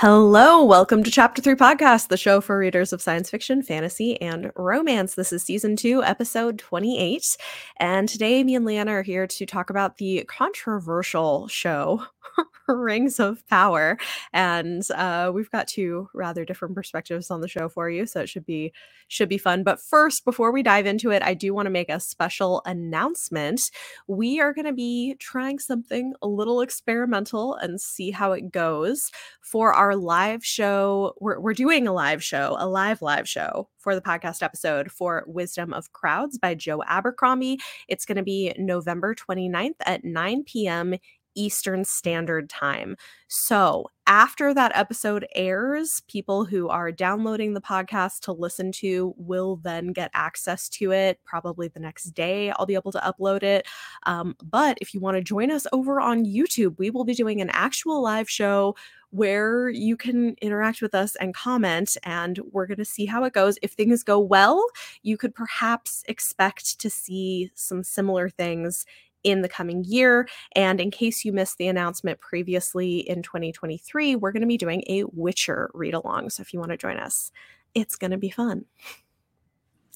Hello, welcome to Chapter 3 Podcast, the show for readers of science fiction, fantasy, and romance. This is season 2, episode 28. And today, me and Leanna are here to talk about the controversial show, Rings of Power. And uh, we've got two rather different perspectives on the show for you, so it should be should be fun. But first, before we dive into it, I do want to make a special announcement. We are going to be trying something a little experimental and see how it goes for our live show. We're, we're doing a live show, a live live show for the podcast episode for Wisdom of Crowds by Joe Abercrombie. It's going to be November 29th at 9 p.m. Eastern Standard Time. So, after that episode airs, people who are downloading the podcast to listen to will then get access to it. Probably the next day, I'll be able to upload it. Um, but if you want to join us over on YouTube, we will be doing an actual live show where you can interact with us and comment, and we're going to see how it goes. If things go well, you could perhaps expect to see some similar things in the coming year. And in case you missed the announcement previously in 2023, we're going to be doing a Witcher read along. So if you want to join us, it's going to be fun.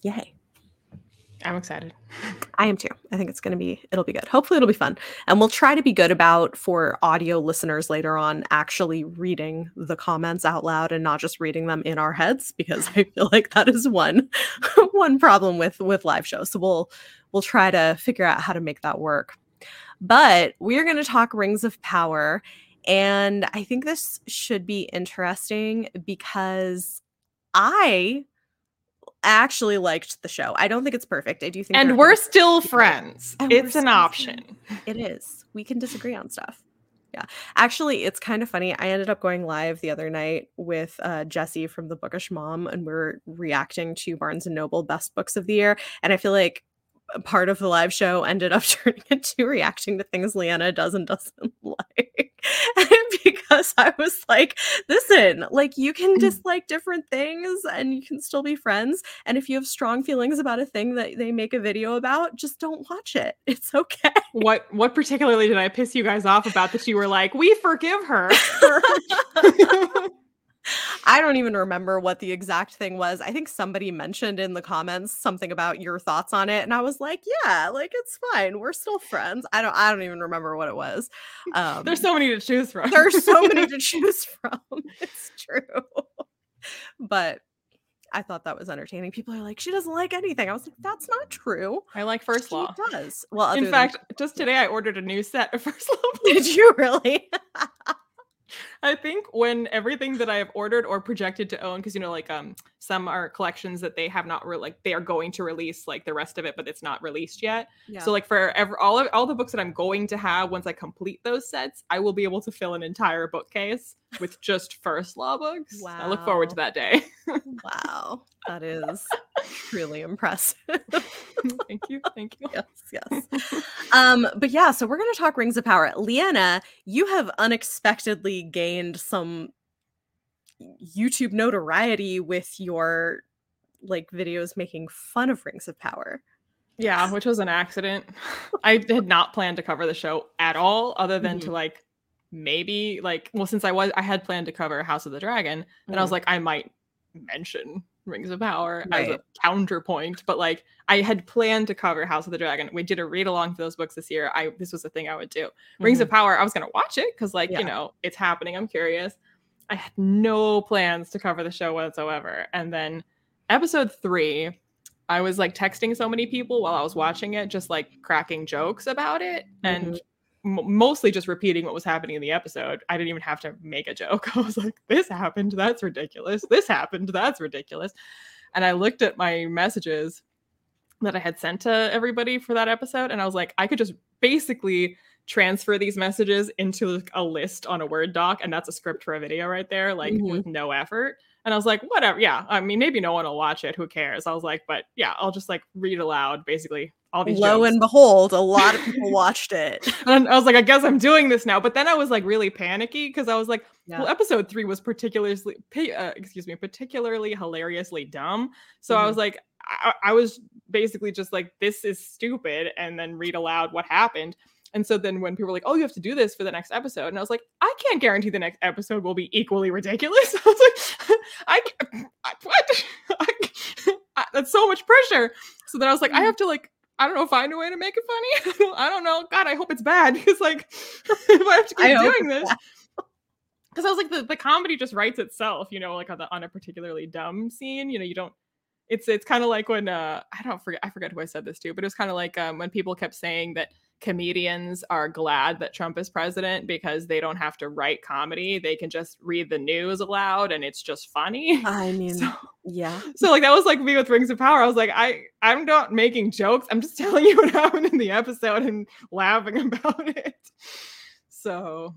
Yay. I'm excited. I am too. I think it's going to be, it'll be good. Hopefully, it'll be fun. And we'll try to be good about for audio listeners later on actually reading the comments out loud and not just reading them in our heads because I feel like that is one one problem with with live shows. So we'll we'll try to figure out how to make that work. But we're going to talk Rings of Power. And I think this should be interesting because I actually liked the show. I don't think it's perfect. I do think And we're still friends. it's an option. Friends. It is. We can disagree on stuff. Yeah. Actually, it's kind of funny. I ended up going live the other night with uh, Jesse from the Bookish Mom, and we're reacting to Barnes and Noble Best Books of the Year. And I feel like part of the live show ended up turning into reacting to things Leanna does and doesn't like. because I was like, listen, like you can mm. dislike different things and you can still be friends. And if you have strong feelings about a thing that they make a video about, just don't watch it. It's okay. What what particularly did I piss you guys off about that you were like, we forgive her? I don't even remember what the exact thing was. I think somebody mentioned in the comments something about your thoughts on it and I was like, yeah, like it's fine. We're still friends. I don't I don't even remember what it was. Um, there's so many to choose from. there's so many to choose from. It's true. but I thought that was entertaining. People are like, she doesn't like anything. I was like, that's not true. I like First she Law. does. Well, in fact, just today I ordered a new set of First Law. Did you really? I think when everything that I have ordered or projected to own, because you know, like um, some are collections that they have not re- like they are going to release like the rest of it, but it's not released yet. Yeah. So like for ever all of all the books that I'm going to have once I complete those sets, I will be able to fill an entire bookcase with just first law books. Wow. I look forward to that day. wow. That is really impressive. thank you. Thank you. Yes, yes. Um, but yeah, so we're gonna talk Rings of Power. Leanna, you have unexpectedly gained some YouTube notoriety with your like videos making fun of Rings of Power. Yeah, which was an accident. I had not planned to cover the show at all, other than mm-hmm. to like maybe like well, since I was I had planned to cover House of the Dragon, and mm-hmm. I was mm-hmm. like, I might mention Rings of Power right. as a counterpoint, but like I had planned to cover House of the Dragon. We did a read along for those books this year. I this was the thing I would do. Mm-hmm. Rings of mm-hmm. Power, I was gonna watch it because like, yeah. you know, it's happening. I'm curious. I had no plans to cover the show whatsoever. And then episode three, I was like texting so many people while I was watching it, just like cracking jokes about it. Mm-hmm. And m- mostly just repeating what was happening in the episode. I didn't even have to make a joke. I was like, this happened. That's ridiculous. This happened. That's ridiculous. And I looked at my messages that I had sent to everybody for that episode. And I was like, I could just basically transfer these messages into a list on a Word doc, and that's a script for a video right there, like mm-hmm. with no effort. And I was like, whatever. Yeah. I mean, maybe no one will watch it. Who cares? I was like, but yeah, I'll just like read aloud basically all these. Lo jokes. and behold, a lot of people watched it. and I was like, I guess I'm doing this now. But then I was like really panicky because I was like, yeah. well, episode three was particularly, uh, excuse me, particularly hilariously dumb. So mm-hmm. I was like, I, I was basically just like, this is stupid, and then read aloud what happened And so then when people were like, "Oh, you have to do this for the next episode," and I was like, "I can't guarantee the next episode will be equally ridiculous." I was like, "I, I what? I, I, that's so much pressure." So then I was like, "I mm. have to like." I don't know, find a way to make it funny. I don't know. God, I hope it's bad because like if I have to keep doing this. Because I was like, the, the comedy just writes itself, you know, like on, the, on a particularly dumb scene. You know, you don't it's it's kind of like when uh I don't forget I forget who I said this to, but it was kind of like um, when people kept saying that comedians are glad that Trump is president because they don't have to write comedy. They can just read the news aloud and it's just funny. I mean, so, yeah. So like that was like me with Rings of Power. I was like, I I'm not making jokes. I'm just telling you what happened in the episode and laughing about it. So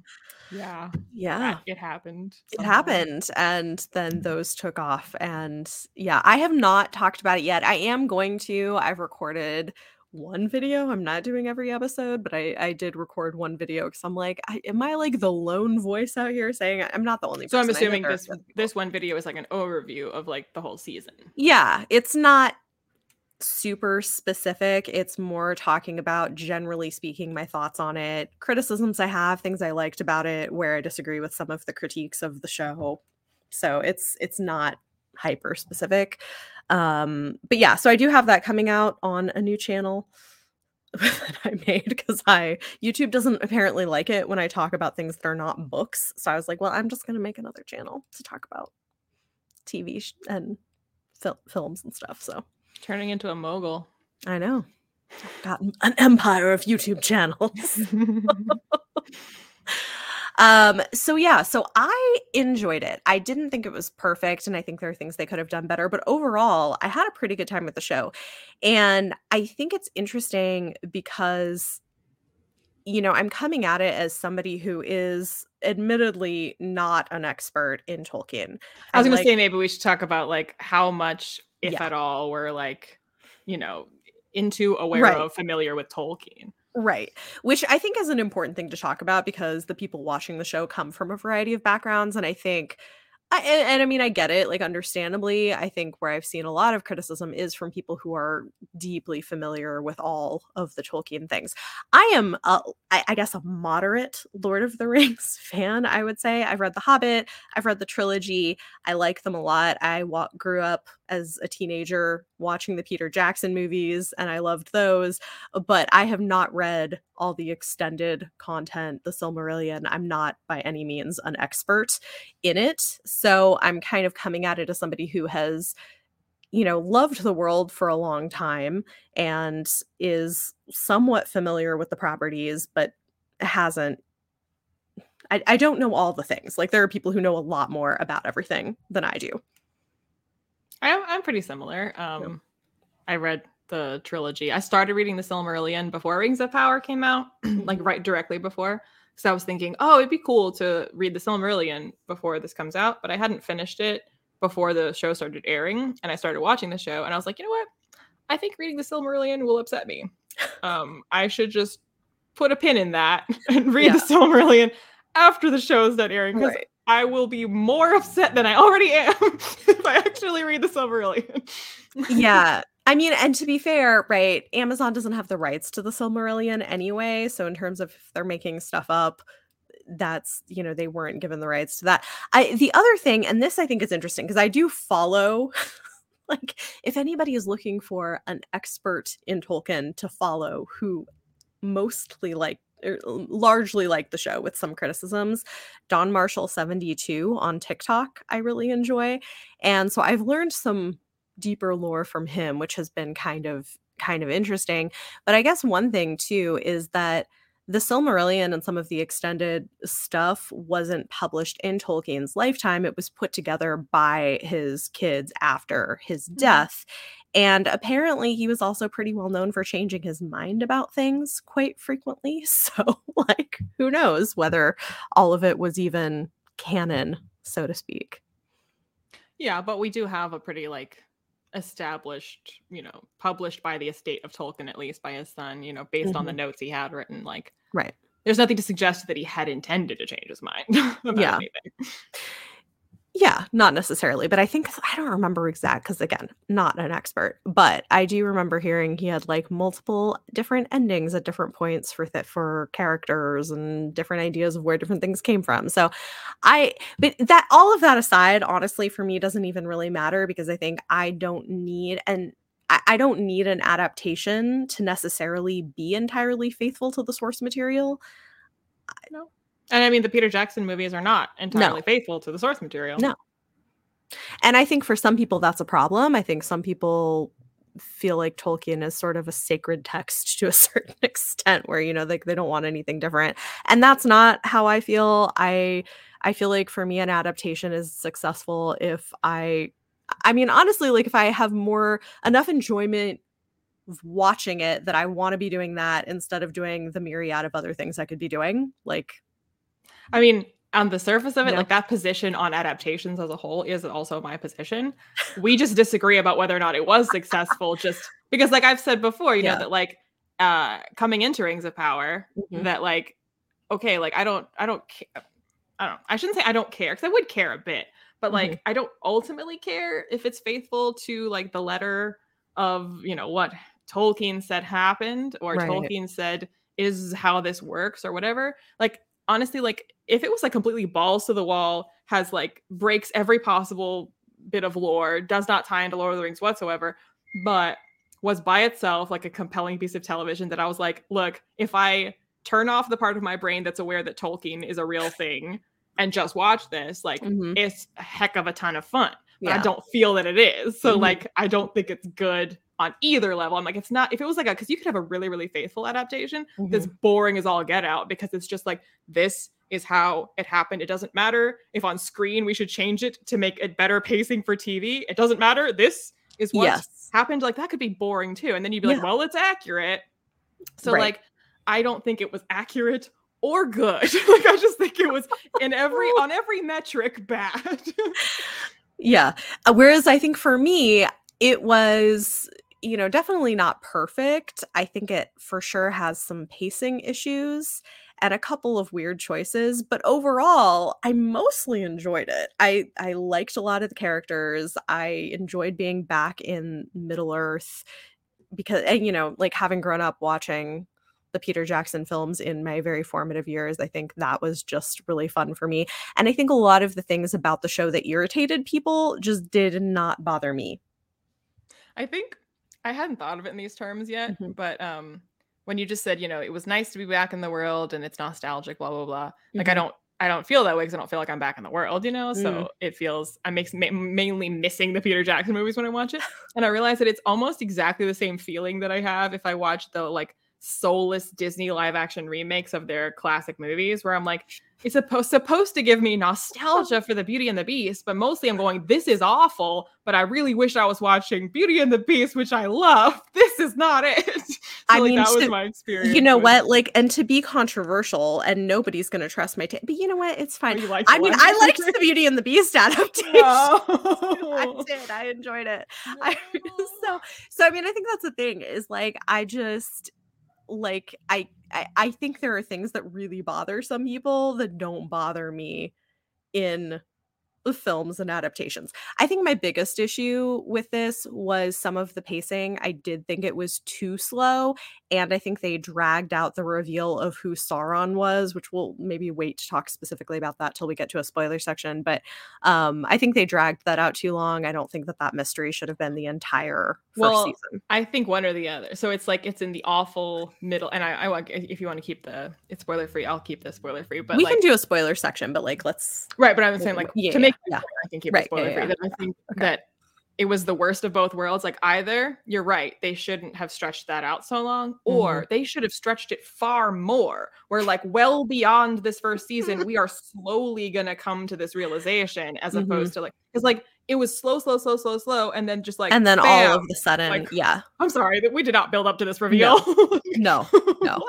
yeah yeah it happened it happened and then those took off and yeah i have not talked about it yet i am going to i've recorded one video. I'm not doing every episode, but I I did record one video because I'm like, I, am I like the lone voice out here saying I'm not the only? So I'm assuming this this one video is like an overview of like the whole season. Yeah, it's not super specific. It's more talking about generally speaking my thoughts on it, criticisms I have, things I liked about it, where I disagree with some of the critiques of the show. So it's it's not hyper specific. Um, but yeah, so I do have that coming out on a new channel that I made because I YouTube doesn't apparently like it when I talk about things that are not books. So I was like, well, I'm just gonna make another channel to talk about TV sh- and fil- films and stuff. So turning into a mogul. I know. I've got an empire of YouTube channels. Um, so yeah, so I enjoyed it. I didn't think it was perfect, and I think there are things they could have done better, but overall, I had a pretty good time with the show. And I think it's interesting because you know, I'm coming at it as somebody who is admittedly not an expert in Tolkien. I was going like, to say maybe we should talk about like how much, if yeah. at all, we're like, you know, into aware right. of familiar with Tolkien. Right. Which I think is an important thing to talk about because the people watching the show come from a variety of backgrounds. And I think I, and, and, I mean, I get it. Like, understandably, I think where I've seen a lot of criticism is from people who are deeply familiar with all of the Tolkien things. I am, a, I, I guess, a moderate Lord of the Rings fan. I would say I've read The Hobbit, I've read the trilogy. I like them a lot. I wa- grew up as a teenager watching the Peter Jackson movies, and I loved those. But I have not read all the extended content, the Silmarillion. I'm not by any means an expert in it. So I'm kind of coming at it as somebody who has, you know, loved the world for a long time and is somewhat familiar with the properties, but hasn't. I, I don't know all the things. Like, there are people who know a lot more about everything than I do. I'm, I'm pretty similar. Um. I read the trilogy. I started reading the Silmarillion before Rings of Power came out, like right directly before. So I was thinking, oh, it'd be cool to read the Silmarillion before this comes out, but I hadn't finished it before the show started airing, and I started watching the show, and I was like, you know what? I think reading the Silmarillion will upset me. Um, I should just put a pin in that and read yeah. the Silmarillion after the show is done airing because right. I will be more upset than I already am if I actually read the Silmarillion. yeah. I mean, and to be fair, right, Amazon doesn't have the rights to the Silmarillion anyway. So in terms of if they're making stuff up, that's you know they weren't given the rights to that. I the other thing, and this I think is interesting because I do follow. like, if anybody is looking for an expert in Tolkien to follow, who mostly like Er, largely like the show with some criticisms. Don Marshall 72 on TikTok, I really enjoy. And so I've learned some deeper lore from him, which has been kind of kind of interesting. But I guess one thing too is that the Silmarillion and some of the extended stuff wasn't published in Tolkien's lifetime. It was put together by his kids after his mm-hmm. death. And apparently, he was also pretty well known for changing his mind about things quite frequently. So, like, who knows whether all of it was even canon, so to speak. Yeah, but we do have a pretty, like, established, you know, published by the estate of Tolkien, at least by his son, you know, based mm-hmm. on the mm-hmm. notes he had written. Like, right. There's nothing to suggest that he had intended to change his mind about yeah. anything. Yeah, not necessarily, but I think I don't remember exact because again, not an expert, but I do remember hearing he had like multiple different endings at different points for th- for characters and different ideas of where different things came from. So I but that all of that aside, honestly, for me doesn't even really matter because I think I don't need and I, I don't need an adaptation to necessarily be entirely faithful to the source material. No. And I mean, the Peter Jackson movies are not entirely no. faithful to the source material. No. And I think for some people that's a problem. I think some people feel like Tolkien is sort of a sacred text to a certain extent where you know like they, they don't want anything different. And that's not how I feel. I I feel like for me an adaptation is successful if I I mean honestly like if I have more enough enjoyment watching it that I want to be doing that instead of doing the myriad of other things I could be doing. Like I mean, on the surface of it, like that position on adaptations as a whole is also my position. We just disagree about whether or not it was successful, just because, like I've said before, you yeah. know, that like uh coming into Rings of Power, mm-hmm. that like, okay, like I don't, I don't care. I don't, I shouldn't say I don't care because I would care a bit, but like mm-hmm. I don't ultimately care if it's faithful to like the letter of, you know, what Tolkien said happened or right. Tolkien said is how this works or whatever. Like honestly, like if it was like completely balls to the wall, has like breaks every possible bit of lore, does not tie into Lord of the Rings whatsoever, but was by itself like a compelling piece of television that I was like, look, if I turn off the part of my brain that's aware that Tolkien is a real thing and just watch this, like mm-hmm. it's a heck of a ton of fun. But yeah. I don't feel that it is. So mm-hmm. like I don't think it's good on either level. I'm like, it's not if it was like a because you could have a really, really faithful adaptation mm-hmm. that's boring as all get out because it's just like this is how it happened. It doesn't matter if on screen we should change it to make it better pacing for TV. It doesn't matter. This is what yes. happened. Like that could be boring too. And then you'd be yeah. like, well, it's accurate. So right. like I don't think it was accurate or good. like I just think it was in every on every metric bad. yeah. Uh, whereas I think for me, it was you know, definitely not perfect. I think it for sure has some pacing issues and a couple of weird choices, but overall, I mostly enjoyed it. I I liked a lot of the characters. I enjoyed being back in Middle Earth because and you know, like having grown up watching the Peter Jackson films in my very formative years. I think that was just really fun for me. And I think a lot of the things about the show that irritated people just did not bother me. I think I hadn't thought of it in these terms yet, mm-hmm. but um when you just said, you know, it was nice to be back in the world and it's nostalgic, blah blah blah. Mm-hmm. Like I mm-hmm. don't I don't feel that way because I don't feel like I'm back in the world, you know. So mm. it feels I makes ma- mainly missing the Peter Jackson movies when I watch it, and I realize that it's almost exactly the same feeling that I have if I watch the like soulless Disney live action remakes of their classic movies, where I'm like, it's supposed supposed to give me nostalgia for the Beauty and the Beast, but mostly I'm going, this is awful. But I really wish I was watching Beauty and the Beast, which I love. This is not it. so, I like, mean, that to, was my experience. You know what? Like, and to be controversial, and nobody's gonna trust my taste. But you know what? It's fine. Oh, I mean, I liked the Beauty and the Beast adaptation. No. I did. I enjoyed it. No. I, so, so I mean, I think that's the thing. Is like, I just like I, I i think there are things that really bother some people that don't bother me in films and adaptations. I think my biggest issue with this was some of the pacing. I did think it was too slow, and I think they dragged out the reveal of who Sauron was, which we'll maybe wait to talk specifically about that till we get to a spoiler section. But um, I think they dragged that out too long. I don't think that that mystery should have been the entire well, season. I think one or the other. So it's like it's in the awful middle, and I, I want if you want to keep the it's spoiler free, I'll keep the spoiler free. But we like, can do a spoiler section, but like let's right. But I'm saying like yeah, to make yeah. I can keep right, spoiler free. Yeah, yeah. I think okay. that it was the worst of both worlds. Like either you're right, they shouldn't have stretched that out so long, or mm-hmm. they should have stretched it far more. Where like well beyond this first season, we are slowly gonna come to this realization, as mm-hmm. opposed to like because like it was slow, slow, slow, slow, slow, and then just like and then bam, all of a sudden, like, yeah. I'm sorry that we did not build up to this reveal. No, no. no.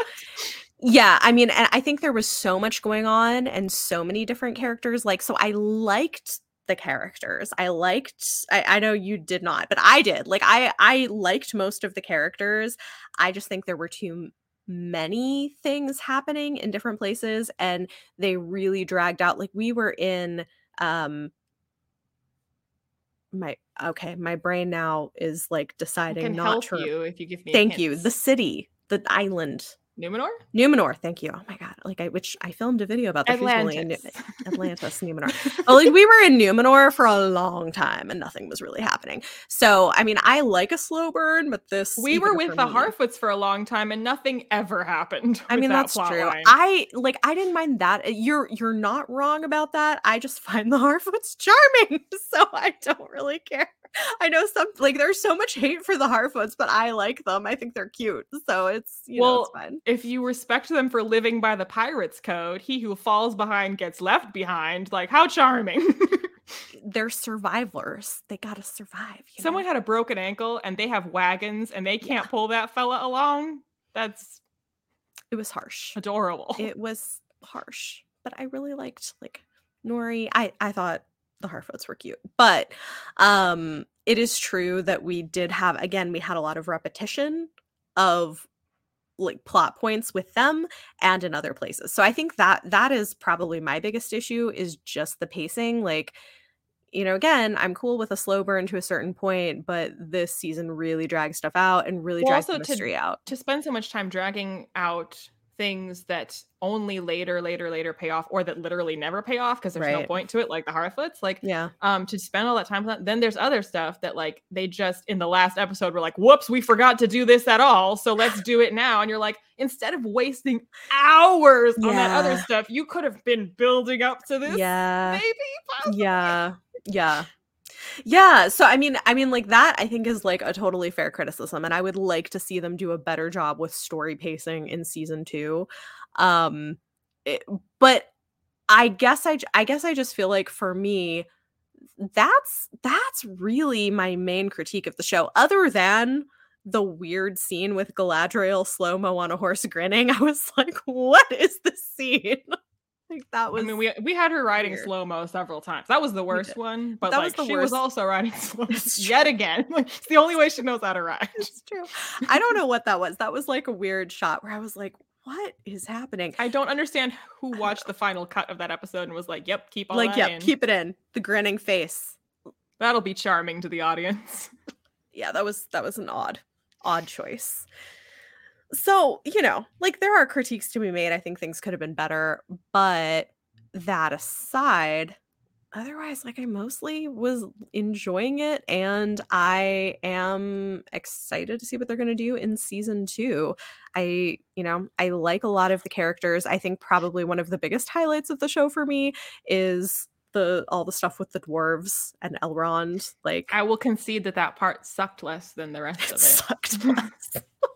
yeah, I mean, and I think there was so much going on and so many different characters. Like, so I liked the characters. I liked I, I know you did not, but I did. Like I I liked most of the characters. I just think there were too many things happening in different places and they really dragged out like we were in um my okay, my brain now is like I deciding can not help to. you if you give me Thank you. The city, the island, Numenor? Numenor. Thank you. Oh my god, like I which I filmed a video about this recently. in Atlantis. Atlantis, Numenor. Well, like we were in Numenor for a long time and nothing was really happening. So I mean, I like a slow burn, but this we were with the me- Harfoots for a long time and nothing ever happened. I mean that that's true. line. I like I didn't mind that. Uh, You're you're not wrong about that. I just find the Harfoots charming, so I don't really care. I know some like there's so much hate for the Harfoots, but I like them. I think they're cute, so it's you know it's Well, if you respect them for living by the pirates code, he who falls behind gets left behind. Like, how charming. They're survivors. They gotta survive. You Someone know? had a broken ankle and they have wagons and they can't pull that fella along. That's it was harsh. adorable. It was harsh, but I really liked like Nori. I I thought the Harfoots were cute, but um, it is true that we did have again we had a lot of repetition of like plot points with them and in other places. So I think that that is probably my biggest issue is just the pacing. Like, you know, again, I'm cool with a slow burn to a certain point, but this season really drags stuff out and really Well, drags the also to- mystery out. to spend so much time dragging out things that only later, later, later pay off, or that literally never pay off because there's no point to it, like the Harfoots. Like, Yeah. um, to spend all that time. that. Then there's other stuff that like they just in the last episode were like, "Whoops, we forgot to do this at all, so let's do it now." And you're like, instead of wasting hours on that other stuff, you could have been building up to this. Yeah. maybe. possibly. yeah yeah yeah so i mean i mean like that i think is like a totally fair criticism and i would like to see them do a better job with story pacing in season two um it- but i guess I I guess i just feel like for me that's that's really my main critique of the show other than the weird scene with galadriel slow mo on a horse grinning i was like what is this scene like that was I mean, we we had her riding slow mo several times. That was the worst one, but That like was the she was worst. also riding slow yet again. Like it's the only way she knows how to ride. It's true. I don't know what that was. That was like a weird shot where I was like, what is happening? I don't understand who watched the final cut of that episode and was like, "Yep, keep all like, yeah, in. keep it in. The grinning face. That'll be charming to the audience." Yeah, that was that was an odd, odd choice. So, you know, like there are critiques to be made. I think things could have been better, but that aside, otherwise, like I mostly was enjoying it and I am excited to see what they're going to do in season 2. I, you know, I like a lot of the characters. I think probably one of the biggest highlights of the show for me is the all the stuff with the dwarves and Elrond. Like I will concede that that part sucked less than the rest of it. sucked less.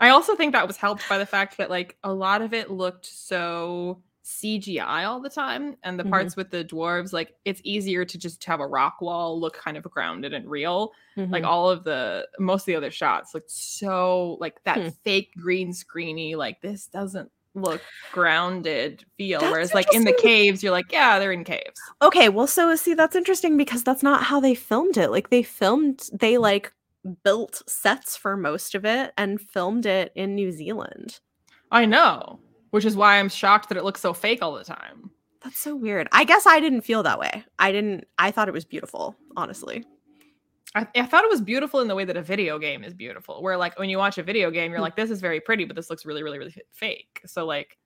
I also think that was helped by the fact that like a lot of it looked so CGI all the time, and the Mhm. parts with the dwarves, like it's easier to just have a rock wall look kind of grounded and real. Like Mhm. all of the most of the other shots looked so like that Hmm. fake green screeny. Like this doesn't look grounded feel. That's Whereas like in the caves, you're like, yeah, they're in caves. Okay, well, so see, that's interesting because that's not how they filmed it. Like they filmed, they like built sets for most of it and filmed it in New Zealand. I know, which is why I'm shocked that it looks so fake all the time. That's so weird. I guess I didn't feel that way. I didn't. I thought it was beautiful, honestly. I, I thought it was beautiful in the way that a video game is beautiful, where like when you watch a video game, you're Hmm. like, this is very pretty, but this looks really, really, really fake. So like,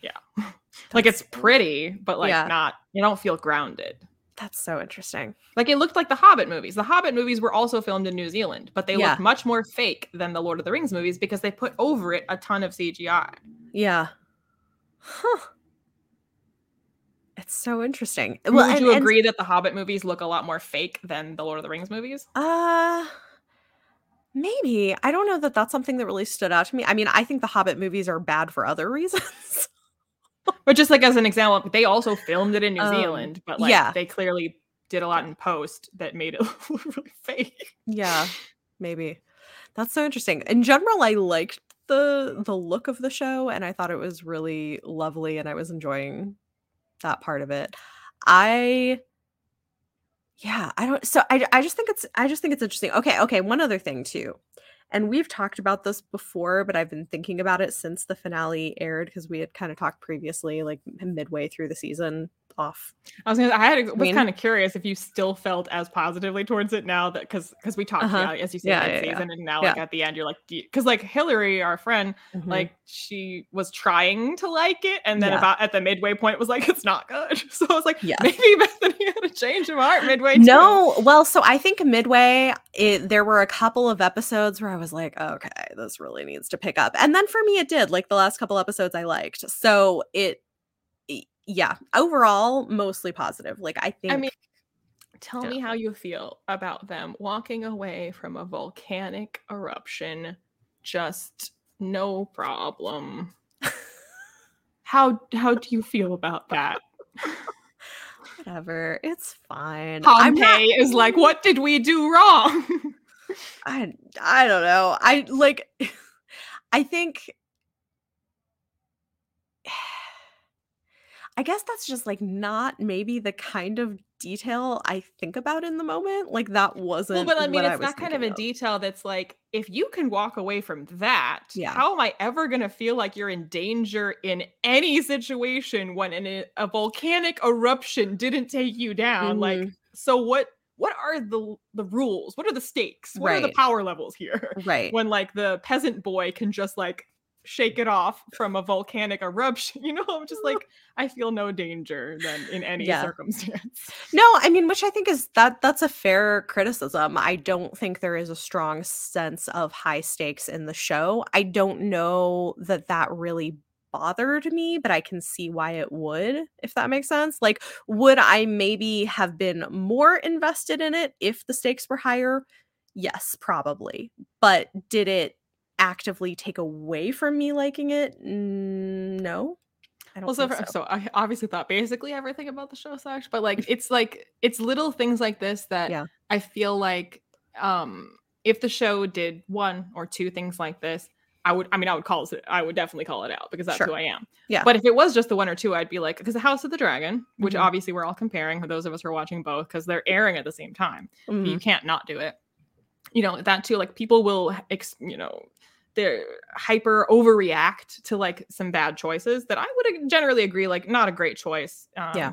yeah, like it's pretty, but like Yeah. not. You don't feel grounded. That's so interesting. Like it looked like the Hobbit movies. The Hobbit movies were also filmed in New Zealand, but they Yeah. look much more fake than the Lord of the Rings movies because they put over it a ton of CGI. Yeah. Huh. It's so interesting. Would and- you and- agree that the Hobbit movies look a lot more fake than the Lord of the Rings movies? Uh maybe. I don't know that that's something that really stood out to me. I mean, I think the Hobbit movies are bad for other reasons. But just like as an example, they also filmed it in New Um, Zealand, but like yeah. they clearly did a lot in post that made it look really fake. yeah, maybe. That's so interesting. In general, I liked the the look of the show and I thought it was really lovely and I was enjoying that part of it. I yeah, I don't so I I just think it's I just think it's interesting. Okay, okay, one other thing too. And we've talked about this before, but I've been thinking about it since the finale aired because we had kind of talked previously like midway through the season off. I was gonna. I had was kind of curious if you still felt as positively towards it now that because because we talked uh-huh. about as you said yeah, yeah, season yeah. and now like at the end you're like because like Hillary our friend mm-hmm. like she was trying to like it and then about at the midway point was like it's not good so I was like yeah. maybe Bethany had a change of heart midway. No, well so I think midway it, there were a couple of episodes where I was like okay this really needs to pick up and then for me it did like the last couple episodes I liked so it yeah, overall, mostly positive. Like I think. I mean, tell yeah. me how you feel about them walking away from a volcanic eruption. Just no problem. how how do you feel about that? Whatever, it's fine. Pompeii not... is like, what did we do wrong? I I don't know. I like. I think I guess that's just like not maybe the kind of detail I think about in the moment. Like that wasn't. Well, but I mean, it's not kind of a of. detail that's like, if you can walk away from that, yeah. how am I ever going to feel like you're in danger in any situation when an, a volcanic eruption didn't take you down? Mm-hmm. Like, so what? What are the the rules? What are the stakes? What right. are the power levels here? Right. When like the peasant boy can just like shake it off from a volcanic eruption. You know, I'm just like, I feel no danger then in any yeah. circumstance. No, I mean, which I think is that that's a fair criticism. I don't think there is a strong sense of high stakes in the show. I don't know that that really bothered me, but I can see why it would, if that makes sense. Like, would I maybe have been more invested in it if the stakes were higher? Yes, probably. But did it actively take away from me liking it? No. I don't well, so, so. so I obviously thought basically everything about the show sucked, but like it's like it's little things like this that yeah. I feel like um if the show did one or two things like this, I would I mean I would call it I would definitely call it out because that's sure. who I am. Yeah. But if it was just the one or two, I'd be like, because the House of the Dragon, which mm-hmm. obviously we're all comparing for those of us who are watching both, because they're airing at the same time. Mm-hmm. You can't not do it. You know, that too, like people will ex- you know, they're hyper overreact to like some bad choices that I would generally agree like not a great choice. Um, yeah.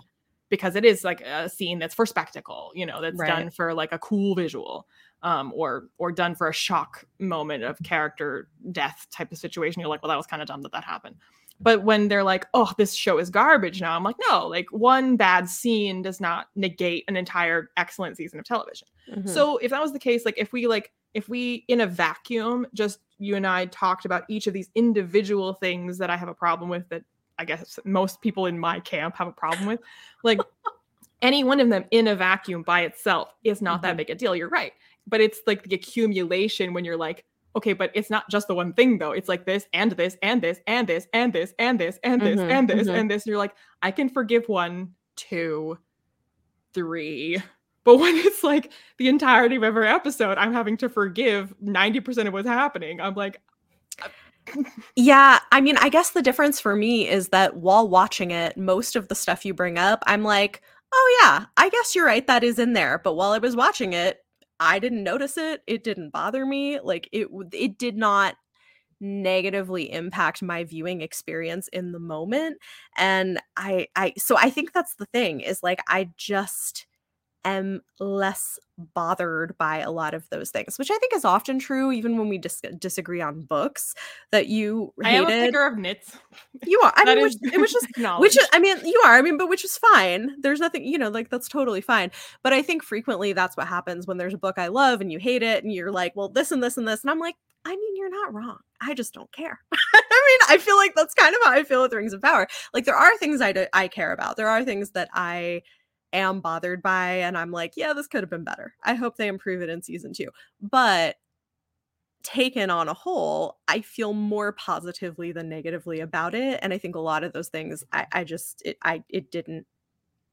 Because it is like a scene that's for spectacle, you know, that's right. done for like a cool visual, um, or or done for a shock moment of character death type of situation. You're like, well, that was kind of dumb that that happened. But when they're like, oh, this show is garbage now, I'm like, no, like one bad scene does not negate an entire excellent season of television. Mm-hmm. So if that was the case, like if we like if we in a vacuum just you and I talked about each of these individual things that I have a problem with that I guess most people in my camp have a problem with, like any one of them in a vacuum by itself is not mm-hmm. that big a deal. You're right. But it's like the accumulation when you're like, okay, but it's not just the one thing though. It's like this and this and this and this and this and this and this mm-hmm, and this mm-hmm. and this. And you're like, I can forgive one, two, three, but when it's like the entirety of every episode, I'm having to forgive 90% of what's happening. I'm like, uh, yeah, I mean, I guess the difference for me is that while watching it, most of the stuff you bring up, I'm like, oh, yeah, I guess you're right. That is in there. But while I was watching it, I didn't notice it. It didn't bother me. Like, it, it did not negatively impact my viewing experience in the moment and i i so i think that's the thing is like i just am less bothered by a lot of those things, which I think is often true, even when we dis- disagree on books. That you hated. I am a picker of nits. You are. I mean, which, it was just which. Is, I mean, you are. I mean, but which is fine. There's nothing. You know, like that's totally fine. But I think frequently that's what happens when there's a book I love and you hate it, and you're like, well, this and this and this, and I'm like, I mean, you're not wrong. I just don't care. I mean, I feel like that's kind of how I feel with Rings of Power. Like there are things I do, I care about. There are things that I am bothered by and I'm like, yeah, this could have been better. I hope they improve it in season 2. But taken on a whole, I feel more positively than negatively about it and I think a lot of those things I, I just it I it didn't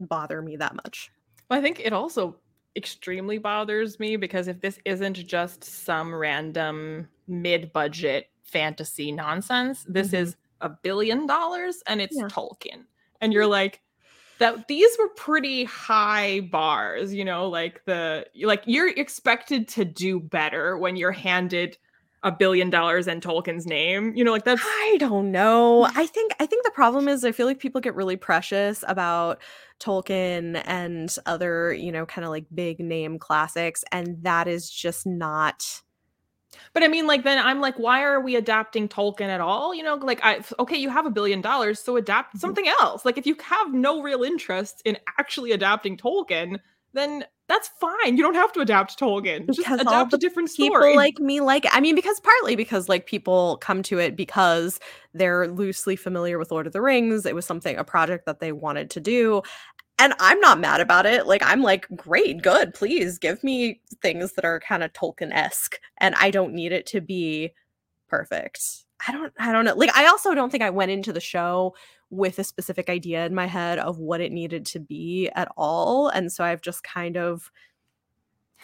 bother me that much. Well, I think it also extremely bothers me because if this isn't just some random mid-budget fantasy nonsense, this mm-hmm. is a billion dollars and it's yeah. Tolkien. And you're like, that these were pretty high bars, you know, like the like you're expected to do better when you're handed a billion dollars in Tolkien's name. You know, like that's I don't know. I think I think the problem is I feel like people get really precious about Tolkien and other, you know, kind of like big name classics and that is just not but I mean, like, then I'm like, why are we adapting Tolkien at all? You know, like, I okay, you have a billion dollars, so adapt mm-hmm. something else. Like, if you have no real interest in actually adapting Tolkien, then that's fine. You don't have to adapt Tolkien. Just because adapt a different story. People like me like I mean, because partly because like people come to it because they're loosely familiar with Lord of the Rings. It was something a project that they wanted to do. And I'm not mad about it. Like I'm like, great, good. Please give me things that are kind of Tolkien-esque. And I don't need it to be perfect. I don't I don't know. Like I also don't think I went into the show with a specific idea in my head of what it needed to be at all. And so I've just kind of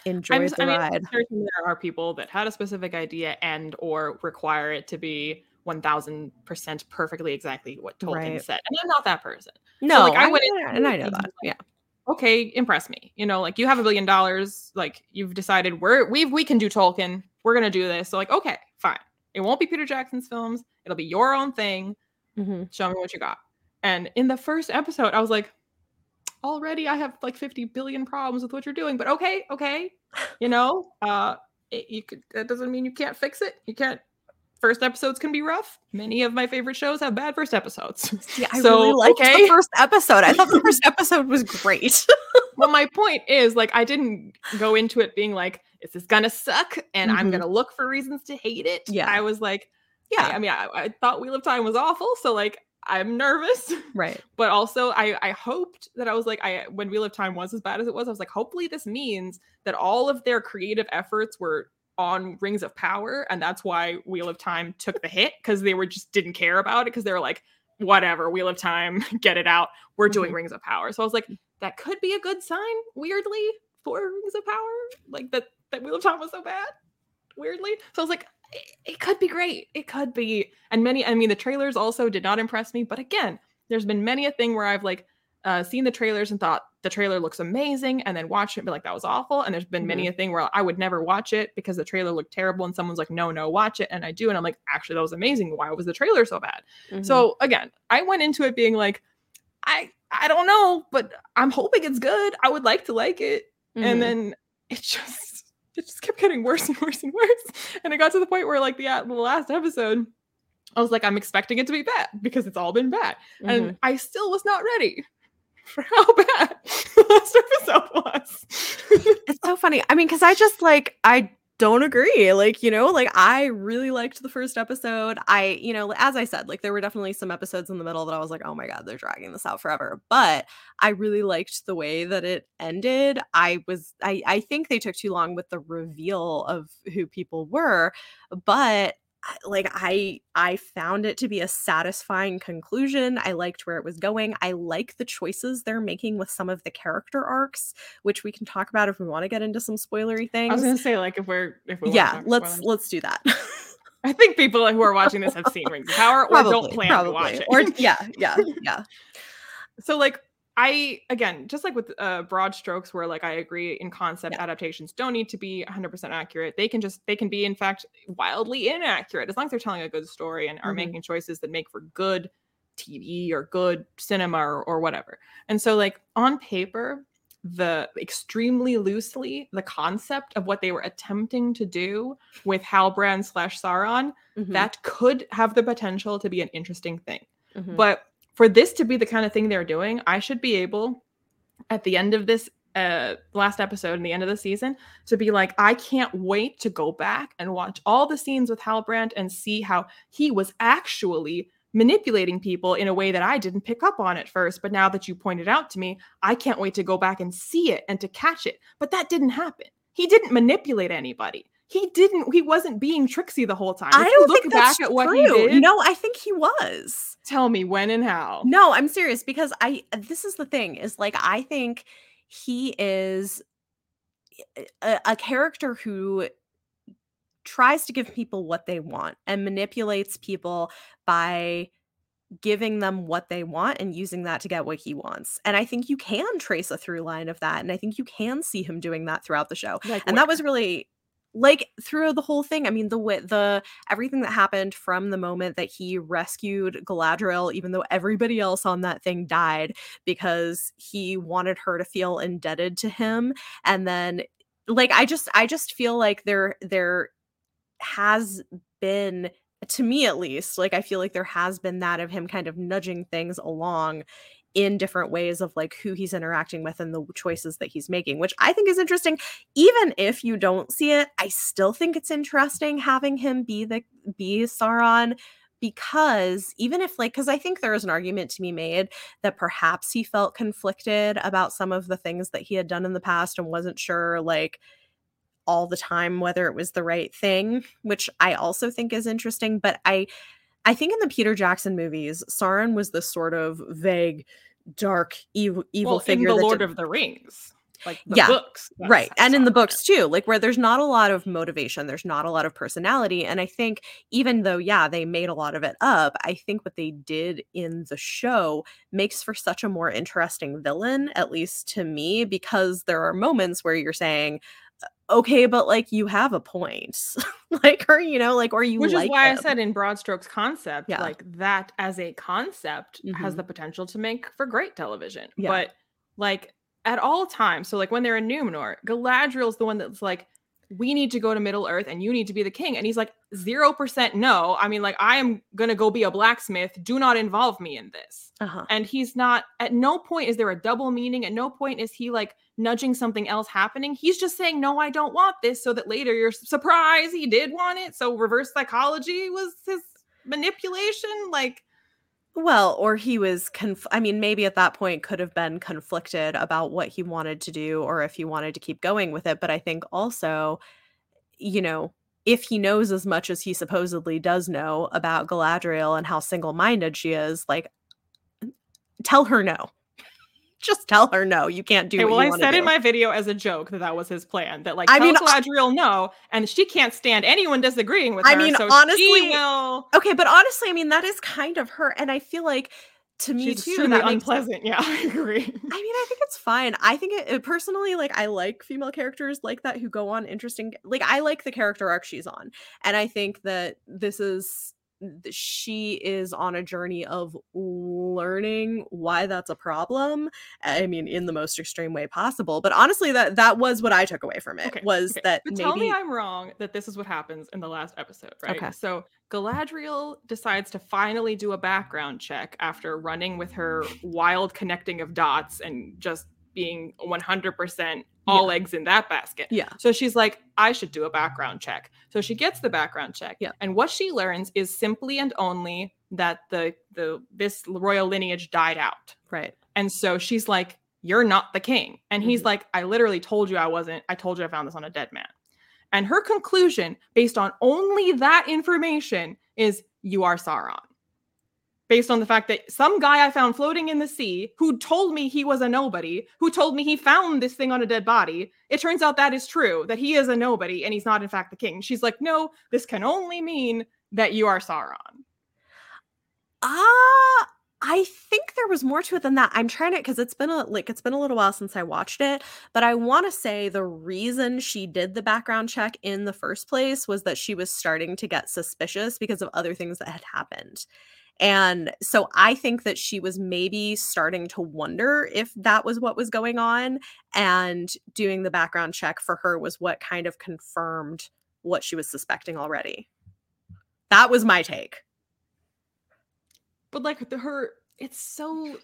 enjoyed just, the I ride. Mean, there are people that had a specific idea and or require it to be 1000% perfectly exactly what Tolkien right. said. And I'm not that person. No, so, like I, I went in and I know that. Yeah. Okay, impress me. You know, like you have a billion dollars, like you've decided we're we we can do Tolkien. We're going to do this. So like okay, fine. It won't be Peter Jackson's films. It'll be your own thing. Mm-hmm. Show me what you got. And in the first episode, I was like, already I have like 50 billion problems with what you're doing, but okay, okay. You know, uh, it, you could, that doesn't mean you can't fix it. You can't. First episodes can be rough. Many of my favorite shows have bad first episodes. Yeah, I so, really liked okay. the first episode. I thought the first episode was great. well, my point is, like, I didn't go into it being like, "Is "This is gonna suck," and mm-hmm. I'm gonna look for reasons to hate it. Yeah, I was like, yeah. I, I mean, I, I thought Wheel of Time was awful, so like I'm nervous. Right. But also I I hoped that I was like I when Wheel of Time was as bad as it was, I was like, hopefully this means that all of their creative efforts were on Rings of Power, and that's why Wheel of Time took the hit because they were just didn't care about it because they were like, whatever, Wheel of Time, get it out. We're doing mm-hmm. Rings of Power. So I was like, that could be a good sign, weirdly, for Rings of Power. Like that that Wheel of Time was so bad. Weirdly. So I was like, it, could be great. It could be. And many, I mean, the trailers also did not impress me. But again, there's been many a thing where I've like uh, seen the trailers and thought the trailer looks amazing, and then watch it and be like, that was awful. And there's been mm-hmm. many a thing where I would never watch it because the trailer looked terrible, and someone's like, no, no, watch it. And I do. And I'm like, actually, that was amazing. Why was the trailer so bad? Mm-hmm. So again, I went into it being like, I, I don't know, but I'm hoping it's good. I would like to like it. Mm-hmm. And then it just it just kept getting worse and worse and worse. And it got to the point where, like, the, the last episode, I was like, I'm expecting it to be bad because it's all been bad. Mm-hmm. And I still was not ready for how bad the episode was. it's so funny. I mean, because I just like, I don't agree. Like, you know, like I really liked the first episode. I, you know, as I said, like there were definitely some episodes in the middle that I was like, oh my God, they're dragging this out forever. But I really liked the way that it ended. I was, I, I think they took too long with the reveal of who people were, but like i i found it to be a satisfying conclusion i liked where it was going i like the choices they're making with some of the character arcs which we can talk about if we want to get into some spoilery things i was gonna say like if we're if we yeah let's let's do that. I think people who are watching this have seen rings of power or probably, don't plan probably. to watch it. Or yeah yeah yeah. So like I again, just like with uh, broad strokes, where like I agree in concept, yeah. adaptations don't need to be 100% accurate. They can just they can be in fact wildly inaccurate as long as they're telling a good story and are mm-hmm. making choices that make for good TV or good cinema or, or whatever. And so, like on paper, the extremely loosely the concept of what they were attempting to do with Halbrand slash Sauron mm-hmm. that could have the potential to be an interesting thing. Mm-hmm. But for this to be the kind of thing they're doing, I should be able at the end of this uh last episode and the end of the season to be like I can't wait to go back and watch all the scenes with Halbrand and see how he was actually manipulating people in a way that I didn't pick up on at first but now that you pointed out to me I can't wait to go back and see it and to catch it. But that didn't happen. He didn't manipulate anybody he didn't he wasn't being tricksy the whole time. If I don't look think back that's at what true. he did. No, I think he was. Tell me when and how. No, I'm serious because I this is the thing is like I think he is a, a character who tries to give people what they want and manipulates people by giving them what they want and using that to get what he wants. And I think you can trace a through line of that. And I think you can see him doing that throughout the show. Like and where? that was really like through the whole thing i mean the the everything that happened from the moment that he rescued galadriel even though everybody else on that thing died because he wanted her to feel indebted to him and then like i just i just feel like there there has been to me at least like i feel like there has been that of him kind of nudging things along in different ways of like who he's interacting with and the choices that he's making, which I think is interesting. Even if you don't see it, I still think it's interesting having him be the be Sauron because even if like because I think there is an argument to be made that perhaps he felt conflicted about some of the things that he had done in the past and wasn't sure like all the time whether it was the right thing, which I also think is interesting, but I I think in the Peter Jackson movies, Sauron was this sort of vague, dark, evil, evil well, figure. In the Lord did... of the Rings, like the yeah, books, right, and in the books too, like where there's not a lot of motivation, there's not a lot of personality, and I think even though yeah, they made a lot of it up, I think what they did in the show makes for such a more interesting villain, at least to me, because there are moments where you're saying, okay, but like you have a point. like, or you know, like, or you Which like is why. I said in broad strokes concept, Yeah. like that as a concept has Mhm. the potential to make for great television. Yeah. But like at all times, so like when they're in Numenor, Galadriel's the one that's like, we need to go to Middle Earth and you need to be the king. And he's like, zero percent no. I mean, like, I am gonna go be a blacksmith. Do not involve me in this. Uh-huh. and he's not at no point is there a double meaning at no point is he like nudging something else happening he's just saying no i don't want this so that later you're surprised he did want it so reverse psychology was his manipulation like Well, or he was conf- I mean, maybe at that point could have been conflicted about what he wanted to do or if he wanted to keep going with it, but I think also you know, if he knows as much as he supposedly does know about Galadriel and how single-minded she is, like tell her no. Just tell her no. You can't do okay, what well i said do. in my video as a joke that that was his plan that like I tell mean, Galadriel no and she can't stand anyone disagreeing with I her I mean, so honestly, will Okay, but honestly, I mean that is kind of her and I feel like to me she's too that makes unpleasant yeah i agree I mean, I think it's fine. I think it, it- personally, like, I like female characters like that who go on interesting. Like, I like the character arc she's on, and I think that this is she is on a journey of learning why that's a problem. I mean, in the most extreme way possible. But honestly, that that was what I took away from it Okay, was okay. that But maybe tell me I'm wrong that this is what happens in the last episode, right? Okay. So Galadriel decides to finally do a background check after running with her wild connecting of dots and just being 100% all eggs in that basket. yeah, So she's like, I should do a background check. So she gets the background check. Yeah. And what she learns is simply and only that the the this royal lineage died out. right. And so she's like, You're not the king. And he's Mhm. like, I literally told you I wasn't. I told you I found this on a dead man. And her conclusion, based on only that information, is you are Sauron. Based on the fact that some guy I found floating in the sea who told me he was a nobody, who told me he found this thing on a dead body, it turns out that is true, that he is a nobody and he's not, in fact, the king. She's like, No, this can only mean that you are Sauron. Ah, I think there was more to it than that. I'm trying to because it's been a like it's been a little while since I watched it, but I want to say the reason she did the background check in the first place was that she was starting to get suspicious because of other things that had happened. And so I think that she was maybe starting to wonder if that was what was going on and doing the background check for her was what kind of confirmed what she was suspecting already. That was my take. but like the, her it's so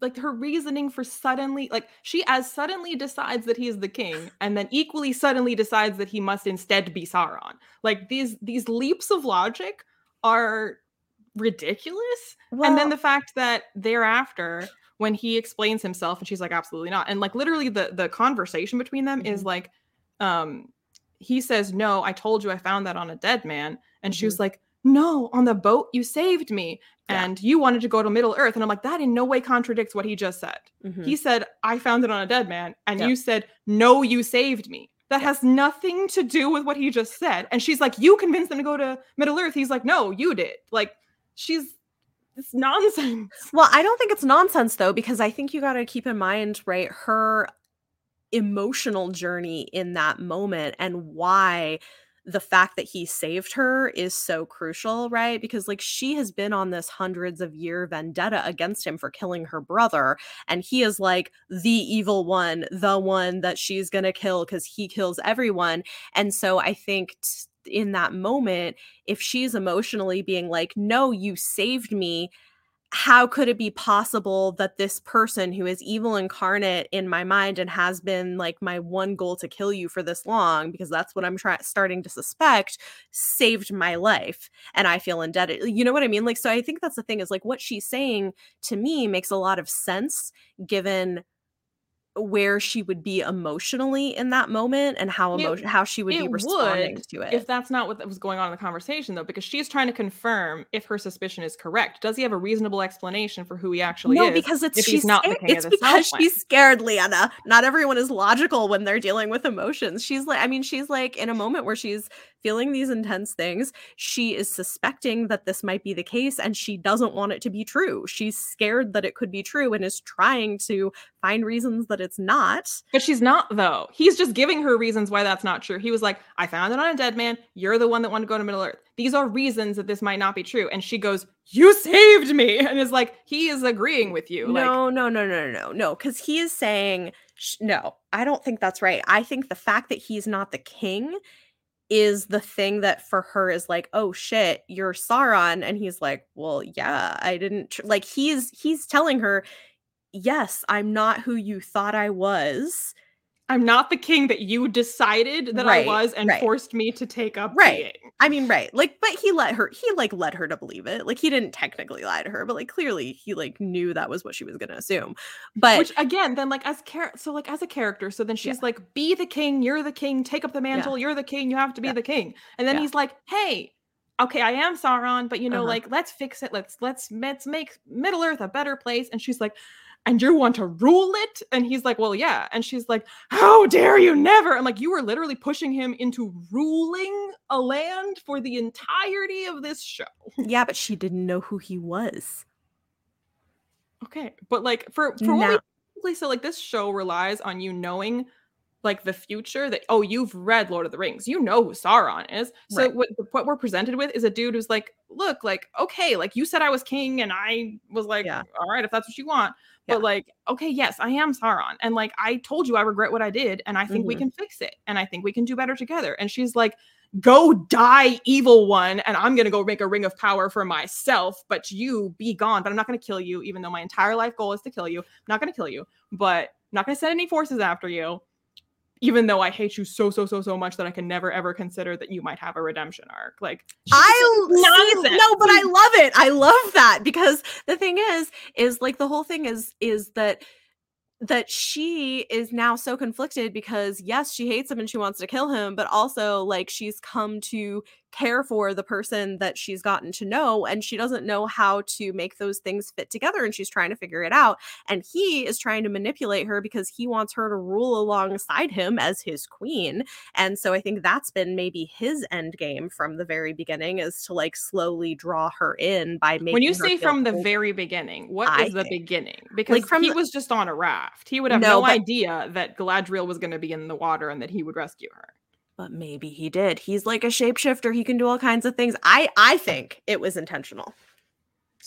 like her reasoning for suddenly like she as suddenly decides that he is the king and then equally suddenly decides that he must instead be Sauron. Like these these leaps of logic are ridiculous. and then the fact that thereafter when he explains himself and she's like absolutely not and like literally the the conversation between them is Mhm. like um he says no i told you i found that on a dead man and she was like no on the boat you saved me Yeah. and you wanted to go to middle earth and i'm like that in no way contradicts what he just said Mhm. he said i found it on a dead man and Yeah. you said no you saved me that Yeah. has nothing to do with what he just said and she's like you convinced them to go to middle earth he's like no you did like she's it's nonsense Well, I don't think it's nonsense though, because I think you got to keep in mind, right? Her emotional journey in that moment and why the fact that he saved her is so crucial, right? Because like she has been on this hundreds of year vendetta against him for killing her brother and he is like the evil one, the one that she's to kill cuz he kills everyone. And so I think t- in that moment if she's emotionally being like, "No, you saved me," how could it be possible that this person who is evil incarnate in my mind and has been like my one goal to kill you for this long because that's what i'm starting to suspect saved my life and i feel indebted you know what i mean? Like so i think that's the thing is like what she's saying to me makes a lot of sense given where she would be emotionally in that moment and how emo- how she would be responding would to it. If that's not what was going on in the conversation, though, because she's trying to confirm if her suspicion is correct. Does he have a reasonable explanation for who he actually no, is? No, because it's she's not scared. it's because she's scared, Leanna. Not everyone is logical when they're dealing with emotions. She's like, I mean, she's like in a moment where she's feeling these intense things. She is suspecting that this might be the case and she doesn't want it to be true. She's scared that it could be true and is trying to find reasons that it's not. But she's not, though. He's just giving her reasons why that's not true. He was like, I found it on a dead man. You're the one that wanted to go to Middle Earth. These are reasons that this might not be true. And she goes, You saved me. And is like, He is agreeing with you. Like, No, no, no, no, no, no. Because he is saying, no, I don't think that's right. I think the fact that he's not the king is the thing that for her is like, oh shit, you're Sauron. And he's like, well, yeah, I didn't tr-. like he's he's telling her, yes, I'm not who you thought I was. I'm not the king that you decided that Right, I was and right. forced me to take up Right. being. I mean, right. Like, but he let her, he like led her to believe it. Like, he didn't technically lie to her, but like clearly he like knew that was what she was gonna assume. But Which again, then like as char- so like as a character, so then she's like, "Be the king. You're the king. Take up the mantle. You're the king. You have to be Yeah. the king." And then Yeah. he's like, "Hey, okay, I am Sauron, but you know, Uh-huh. like let's fix it. Let's let's let's make Middle Earth a better place." And she's like, "And you want to rule it?" And he's like, "Well, yeah." And she's like, "How dare you? Never!" I'm like, "You were literally pushing him into ruling a land for the entirety of this show." yeah, but she didn't know who he was. Okay, but like for for what we Now- so like this show relies on you knowing like the future that oh you've read Lord of the Rings, you know who Sauron is. So Right. what what we're presented with is a dude who's like, look, like okay, like you said I was king, and I was like, Yeah. all right, if that's what you want. Yeah. But like, okay, yes, I am Sauron, and like I told you I regret what I did, and I think we Mhm. can fix it, and I think we can do better together. And she's like. Go die, evil one, and I'm gonna go make a ring of power for myself. But you be gone. But I'm not gonna kill you, even though my entire life goal is to kill you. I'm not gonna kill you, but I'm not gonna send any forces after you. Even though I hate you so so so so much that I can never ever consider that you might have a redemption arc. Like I see, no, but I love it. I love that because the thing is, is like the whole thing is is that that she is now so conflicted because yes, she hates him and she wants to kill him, but also like she's come to care for the person that she's gotten to know and she doesn't know how to make those things fit together and she's trying to figure it out and he is trying to manipulate her because he wants her to rule alongside him as his queen and so I think that's been maybe his end game from the very beginning is to like slowly draw her in by making when you say from the very beginning, what I is the think. beginning? Because from he the- was just on a raft. He would have No, no, but- idea that Galadriel was going to be in the water and that he would rescue her. But maybe he did. He's like a shapeshifter. He can do all kinds of things. I I think it was intentional.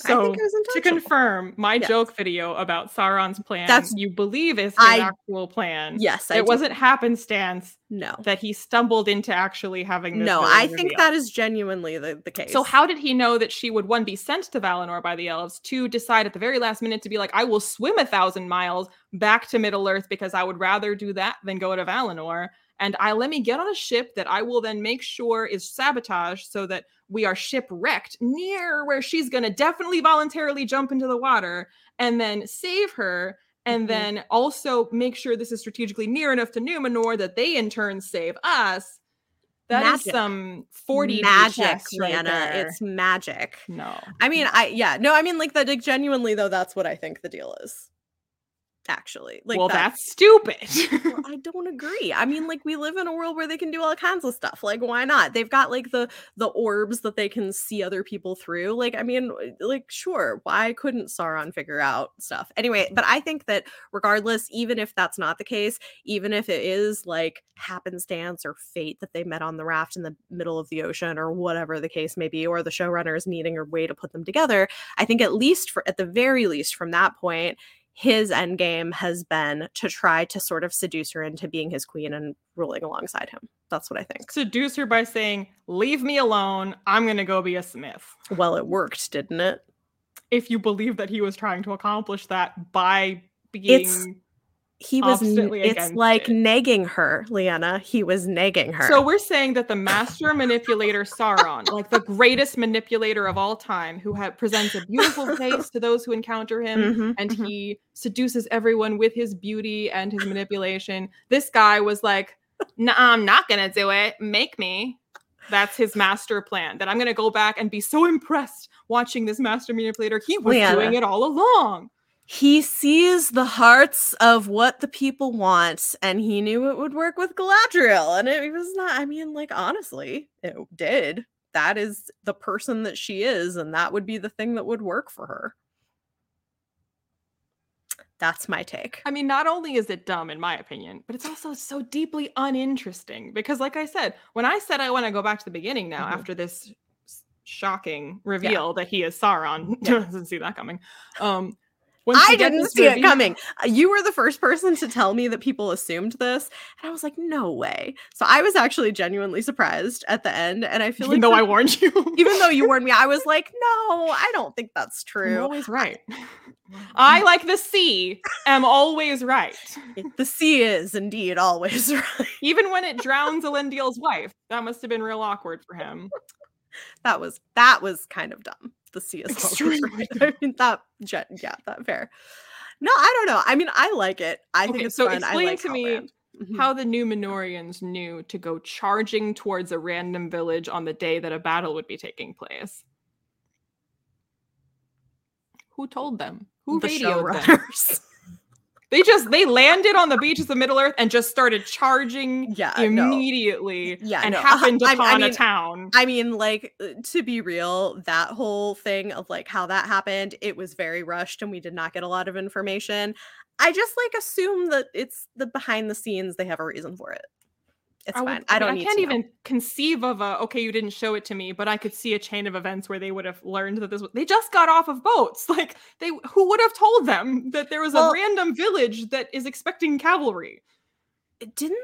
I So think it was to confirm, my Yes. joke video about Sauron's plan, That's- you believe is his I- actual plan. yes, I it do. wasn't happenstance no. that he stumbled into actually having this. No, I think that is genuinely the, the case. So how did he know that she would one be sent to Valinor by the elves, two decide at the very last minute to be like, I will swim a thousand miles back to Middle Earth because I would rather do that than go to Valinor. And I let me get on a ship that I will then make sure is sabotaged so that we are shipwrecked near where she's gonna definitely voluntarily jump into the water and then save her. And Mhm. then also make sure this is strategically near enough to Numenor that they in turn save us. That is Magic. some 40 magic, right Lana. there. It's magic. No. I mean, I yeah, no, I mean like that like genuinely though, that's what I think the deal is. Actually. Like well, that's, that's stupid. well, I don't agree. I mean, like we live in a world where they can do all kinds of stuff. Like, why not? They've got like the the orbs that they can see other people through. Like, I mean, like sure, why couldn't Sauron figure out stuff? Anyway, but I think that regardless, even if that's not the case, even if it is like happenstance or fate that they met on the raft in the middle of the ocean or whatever the case may be, or the showrunners needing a way to put them together, I think at least for at the very least from that point his end game has been to try to sort of seduce her into being his queen and ruling alongside him. That's what I think. Seduce her by saying, "Leave me alone. I'm going to go be a smith." Well, it worked, didn't it? If you believe that he was trying to accomplish that by being it's he was it's like it. negging her leanna. He was nagging her. So we're saying that the master manipulator sauron like the greatest manipulator of all time who ha- presents a beautiful face to those who encounter him mm-hmm, and mm-hmm. he seduces everyone with his beauty and his manipulation. This guy was like nah i'm not gonna do it. Make me. That's his master plan that i'm gonna go back and be so impressed watching this master manipulator. He was leanna. doing it all along he sees the hearts of what the people want and he knew it would work with galadriel and it was not i mean like honestly it did that is the person that she is and that would be the thing that would work for her that's my take i mean not only is it dumb in my opinion but it's also so deeply uninteresting because like i said when i said i want to go back to the beginning now mm-hmm. after this shocking reveal yeah. that he is sauron yeah. doesn't see that coming um I didn't see it coming. Uh, you were the first person to tell me that people assumed this, and I was like, "No way!" So I was actually genuinely surprised at the end, and I feel like. even like though I warned you, even though you warned me, I was like, "No, I don't think that's true." I'm always right. I like the sea. Am always right. The sea is indeed always right, even when it drowns Elendil's wife. That must have been real awkward for him. that was that was kind of dumb the sea is Extremely. I mean that yeah, that fair. No, I don't know. I mean, I like it. I okay, think it's so fun. explain like to me mm-hmm. how the Numenoreans knew to go charging towards a random village on the day that a battle would be taking place. Who told them? Who the radioed them? They just they landed on the beaches of Middle Earth and just started charging yeah, immediately. No. Yeah, and no. happened upon I, I mean, a town. I mean, like uh, to be real, that whole thing of like how that happened, it was very rushed, and we did not get a lot of information. I just like assume that it's the behind the scenes. They have a reason for it. It's I fine. Would, I don't. I can't even conceive of a. Okay, you didn't show it to me, but I could see a chain of events where they would have learned that this. Was, they just got off of boats. Like they, who would have told them that there was well, a random village that is expecting cavalry? Didn't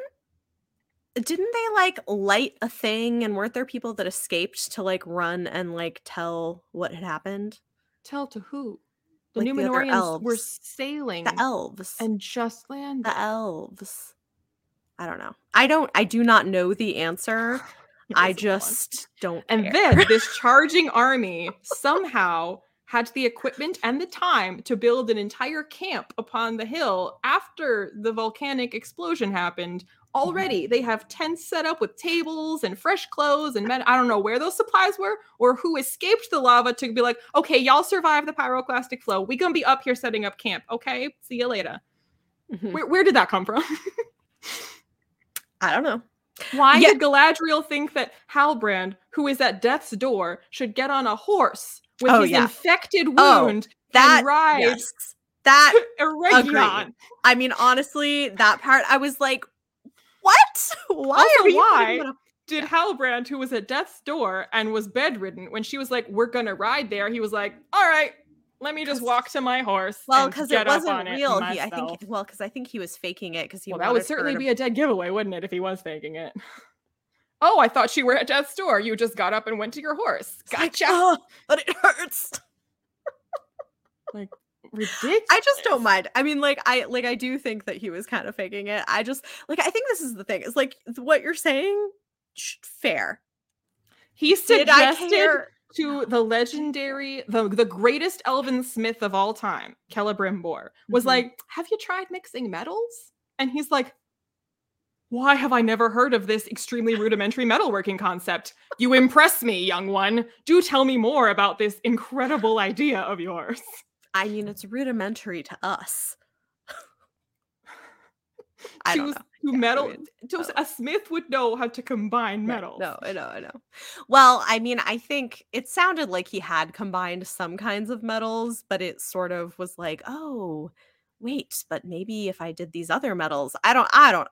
didn't they like light a thing and weren't there people that escaped to like run and like tell what had happened tell to who the like Numenoreans the were sailing the elves and just landed the elves I don't know. I don't I do not know the answer. I just don't And then this charging army somehow had the equipment and the time to build an entire camp upon the hill after the volcanic explosion happened. Mm-hmm. Already, they have tents set up with tables and fresh clothes and men. I don't know where those supplies were or who escaped the lava to be like, okay, y'all survive the pyroclastic flow. We gonna be up here setting up camp. Okay, see you later. Mm-hmm. Where, where did that come from? I don't know. Why yeah. did Galadriel think that Halbrand, who is at death's door, should get on a horse with oh, his yeah. infected oh, wound oh, that, and ride yes. that Eregion? I mean, honestly, that part I was like, what? Why also, are you why gonna... did Halbrand, who was at death's door and was bedridden, when she was like, "We're gonna ride there," he was like, "All right, let me just walk to my horse. Well, because it wasn't real. He, I think. Well, because I think he was faking it because he. Well, that would certainly be a dead giveaway, wouldn't it, if he was faking it? Oh, I thought you were at death's door. You just got up and went to your horse. Gotcha. Like, oh, but it hurts. like ridiculous. I just don't mind. I mean, like I like I do think that he was kind of faking it. I just like I think this is the thing. It's like what you're saying. Fair. He suggested to the legendary, the, the greatest elven smith of all time, Celebrimbor, was mm-hmm. like, Have you tried mixing metals? And he's like, Why have I never heard of this extremely rudimentary metalworking concept? You impress me, young one. Do tell me more about this incredible idea of yours. I mean, it's rudimentary to us. I don't to metal. A smith would know how to combine metals. No, I know, I know. Well, I mean, I think it sounded like he had combined some kinds of metals, but it sort of was like, oh, wait, but maybe if I did these other metals, I don't, I don't.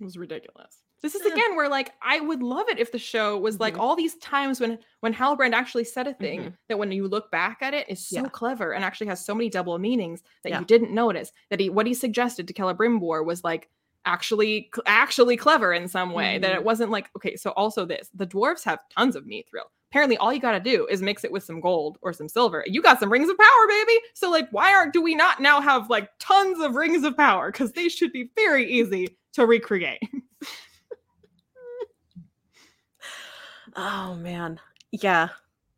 It was ridiculous. This is again where like I would love it if the show was like Mhm. all these times when when Halbrand actually said a thing Mhm. that when you look back at it is so Yeah. clever and actually has so many double meanings that Yeah. you didn't notice that he what he suggested to Celebrimbor was like actually actually clever in some way that Mhm. it wasn't like okay so also this the dwarves have tons of mithril apparently all you got to do is mix it with some gold or some silver. You got some rings of power baby! So like why aren't do we not now have like tons of rings of power? Because they should be very easy to recreate. Oh man, yeah,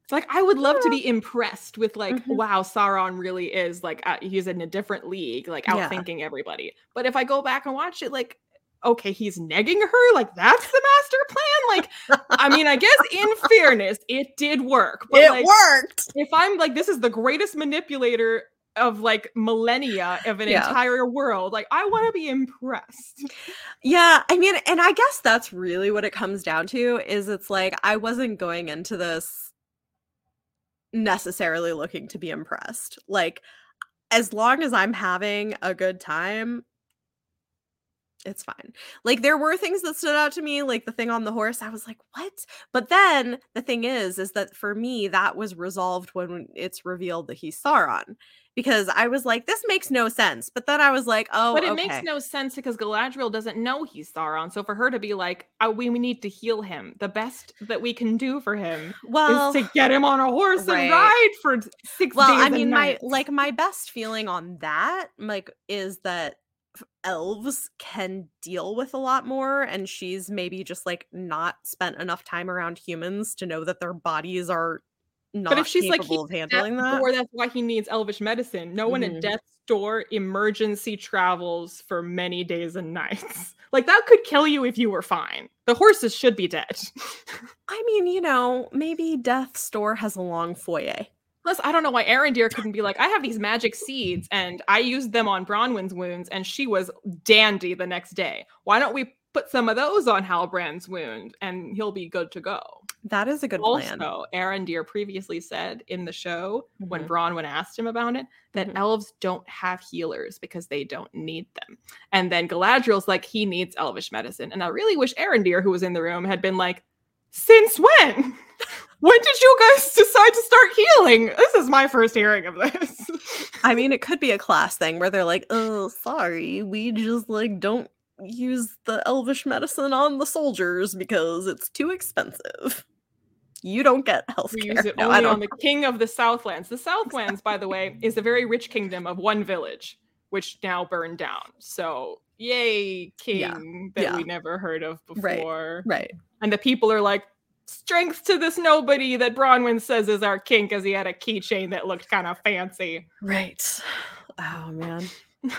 It's like I would love to be impressed with like, Mhm. wow, Sauron really is like uh, he's in a different league, like Yeah. outthinking everybody. But if I go back and watch it, like, okay, he's negging her, like that's the master plan. Like, I mean, I guess in fairness, it did work. But it like, worked. if I'm like, this is the greatest manipulator of like millennia of an Yeah. entire world, like I want to be impressed. Yeah, I mean, and I guess that's really what it comes down to is it's like I wasn't going into this necessarily looking to be impressed. Like as long as I'm having a good time, it's fine. Like there were things that stood out to me, like the thing on the horse. I was like, "What?" But then the thing is is that for me that was resolved when it's revealed that he's Sauron. Because I was like, this makes no sense. But then I was like, oh, But it okay. makes no sense because Galadriel doesn't know he's Sauron. So for her to be like, oh, we, we need to heal him, the best that we can do for him well, is to get him on a horse right. and ride for six well, days. I mean, my like my best feeling on that, like, is that elves can deal with a lot more, and she's maybe just like not spent enough time around humans to know that their bodies are not But if she's like, of handling that. or that's why he needs elvish medicine. No one Mhm. at death's door emergency travels for many days and nights. Like that could kill you if you were fine. The horses should be dead. I mean, you know, maybe Death's Door has a long foyer. Plus, I don't know why Arondir couldn't be like, I have these magic seeds and I used them on Bronwyn's wounds and she was dandy the next day. Why don't we put some of those on Halbrand's wound and he'll be good to go? That is a good plan. Also, Arondir previously said in the show when Mhm. Bronwyn asked him about it that Mhm. elves don't have healers because they don't need them. And then Galadriel's like, he needs elvish medicine. And I really wish Arondir, who was in the room, had been like, since when? when did you guys decide to start healing? This is my first hearing of this. I mean, it could be a class thing where they're like, "Oh, sorry, we just like don't use the elvish medicine on the soldiers because it's too expensive. You don't get health we care." use it No, only on the king of the Southlands. The Southlands, by the way, is a very rich kingdom of one village, which now burned down. So, yay, king Yeah, that yeah. we never heard of Right. before. right. And the people are like, strength to this nobody that Bronwyn says is our king because he had a keychain that looked kind of fancy. Right. Oh man.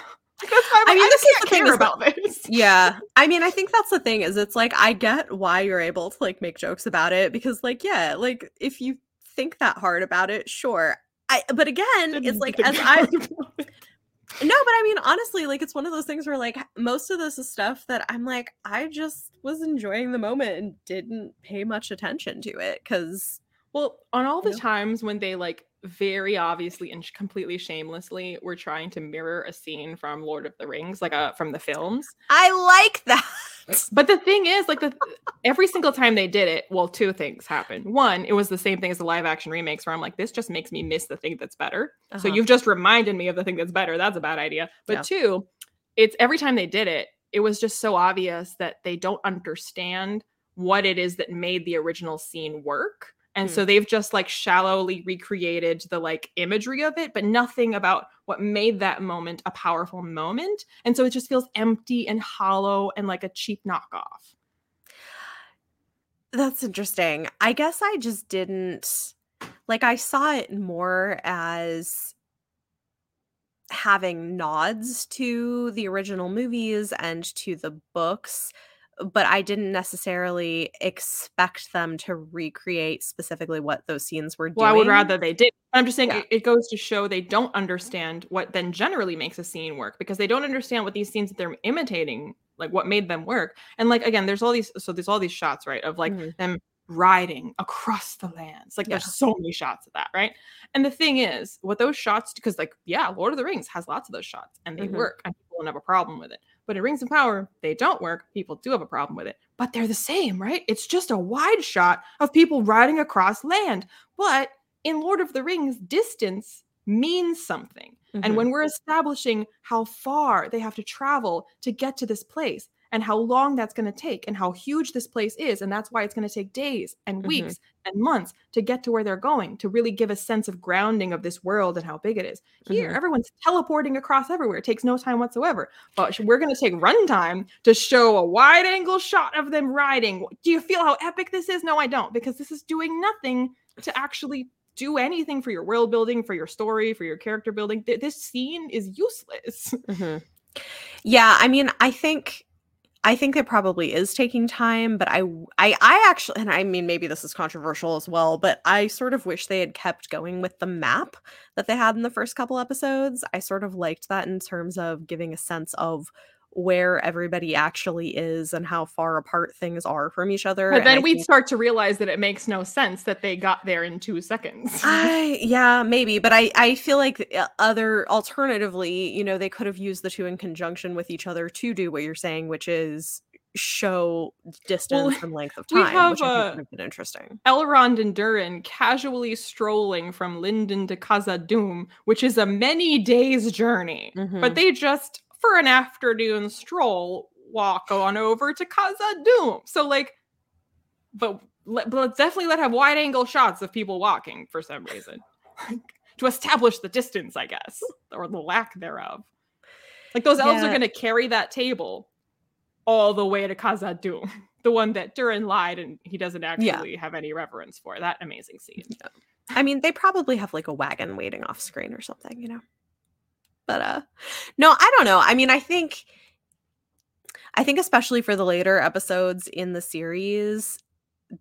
I mean, I this is the thing about this. Yeah. I mean, I think that's the thing is it's like I get why you're able to like make jokes about it because like yeah, like if you think that hard about it, sure. I but again, it's Didn't like as I hard about it. No, but I mean, honestly, like it's one of those things where like most of this is stuff that I'm like, I just was enjoying the moment and didn't pay much attention to it because Well, on all the Yeah. times when they like very obviously and completely shamelessly were trying to mirror a scene from Lord of the Rings, like uh, from the films. I like that. But the thing is, like the every single time they did it, well, two things happened. One, it was the same thing as the live action remakes, where I'm like, this just makes me miss the thing that's better. So Uh-huh. you've just reminded me of the thing that's better. That's a bad idea. But Yeah. two, it's every time they did it, it was just so obvious that they don't understand what it is that made the original scene work. And Hmm. so they've just like shallowly recreated the like imagery of it, but nothing about what made that moment a powerful moment. And so it just feels empty and hollow and like a cheap knockoff. That's interesting. I guess I just didn't like I saw it more as having nods to the original movies and to the books, but I didn't necessarily expect them to recreate specifically what those scenes were doing. Well, I would rather they did. I'm just saying Yeah. it, goes to show they don't understand what then generally makes a scene work because they don't understand what these scenes that they're imitating like what made them work. And like again, there's all these so there's all these shots, right? Of like mm-hmm. them riding across the lands. Like yeah. there's so many shots of that, right? And the thing is, what those shots because like yeah, Lord of the Rings has lots of those shots and they mm-hmm. work and people don't have a problem with it. But in Rings of Power, they don't work. People do have a problem with it. But they're the same, right? It's just a wide shot of people riding across land. But in Lord of the Rings, distance means something. Mm-hmm. And when we're establishing how far they have to travel to get to this place, and how long that's going to take and how huge this place is. And that's why it's going to take days and mm-hmm. weeks mm-hmm. and months to get to where they're going to really give a sense of grounding of this world and how big it is. Here, mm-hmm. everyone's teleporting across everywhere. It takes no time whatsoever. But we're going to take runtime to show a wide angle shot of them riding. Do you feel how epic this is? No, I don't, because this is doing nothing to actually do anything for your world building, for your story, for your character building. This scene is useless. Mm-hmm. Yeah, I mean, I think I think it probably is taking time, but I, I, I actually, and I mean, maybe this is controversial as well, but I sort of wish they had kept going with the map that they had in the first couple episodes. I sort of liked that in terms of giving a sense of where everybody actually is and how far apart things are from each other. But then we'd think... start to realize that it makes no sense that they got there in two seconds. I yeah, maybe, but I I feel like uh, other alternatively, you know, they could have used the two in conjunction with each other to do what you're saying, which is show distance well, and length of time, have, which I think uh, would have been interesting. Elrond and Durin casually strolling from Lindon to Khazad-dûm, which is a many days journey, mm-hmm. but they just for an afternoon stroll, walk on over to Khazad-dûm. So like, but, let, but let's definitely let have wide angle shots of people walking for some reason to establish the distance, I guess, or the lack thereof. Like those elves yeah. are going to carry that table all the way to Khazad-dûm, the one that Durin lied and he doesn't actually yeah. have any reverence for. That amazing scene. Yeah. I mean, they probably have like a wagon waiting off screen or something, you know. But uh no, I don't know. I mean, I think I think especially for the later episodes in the series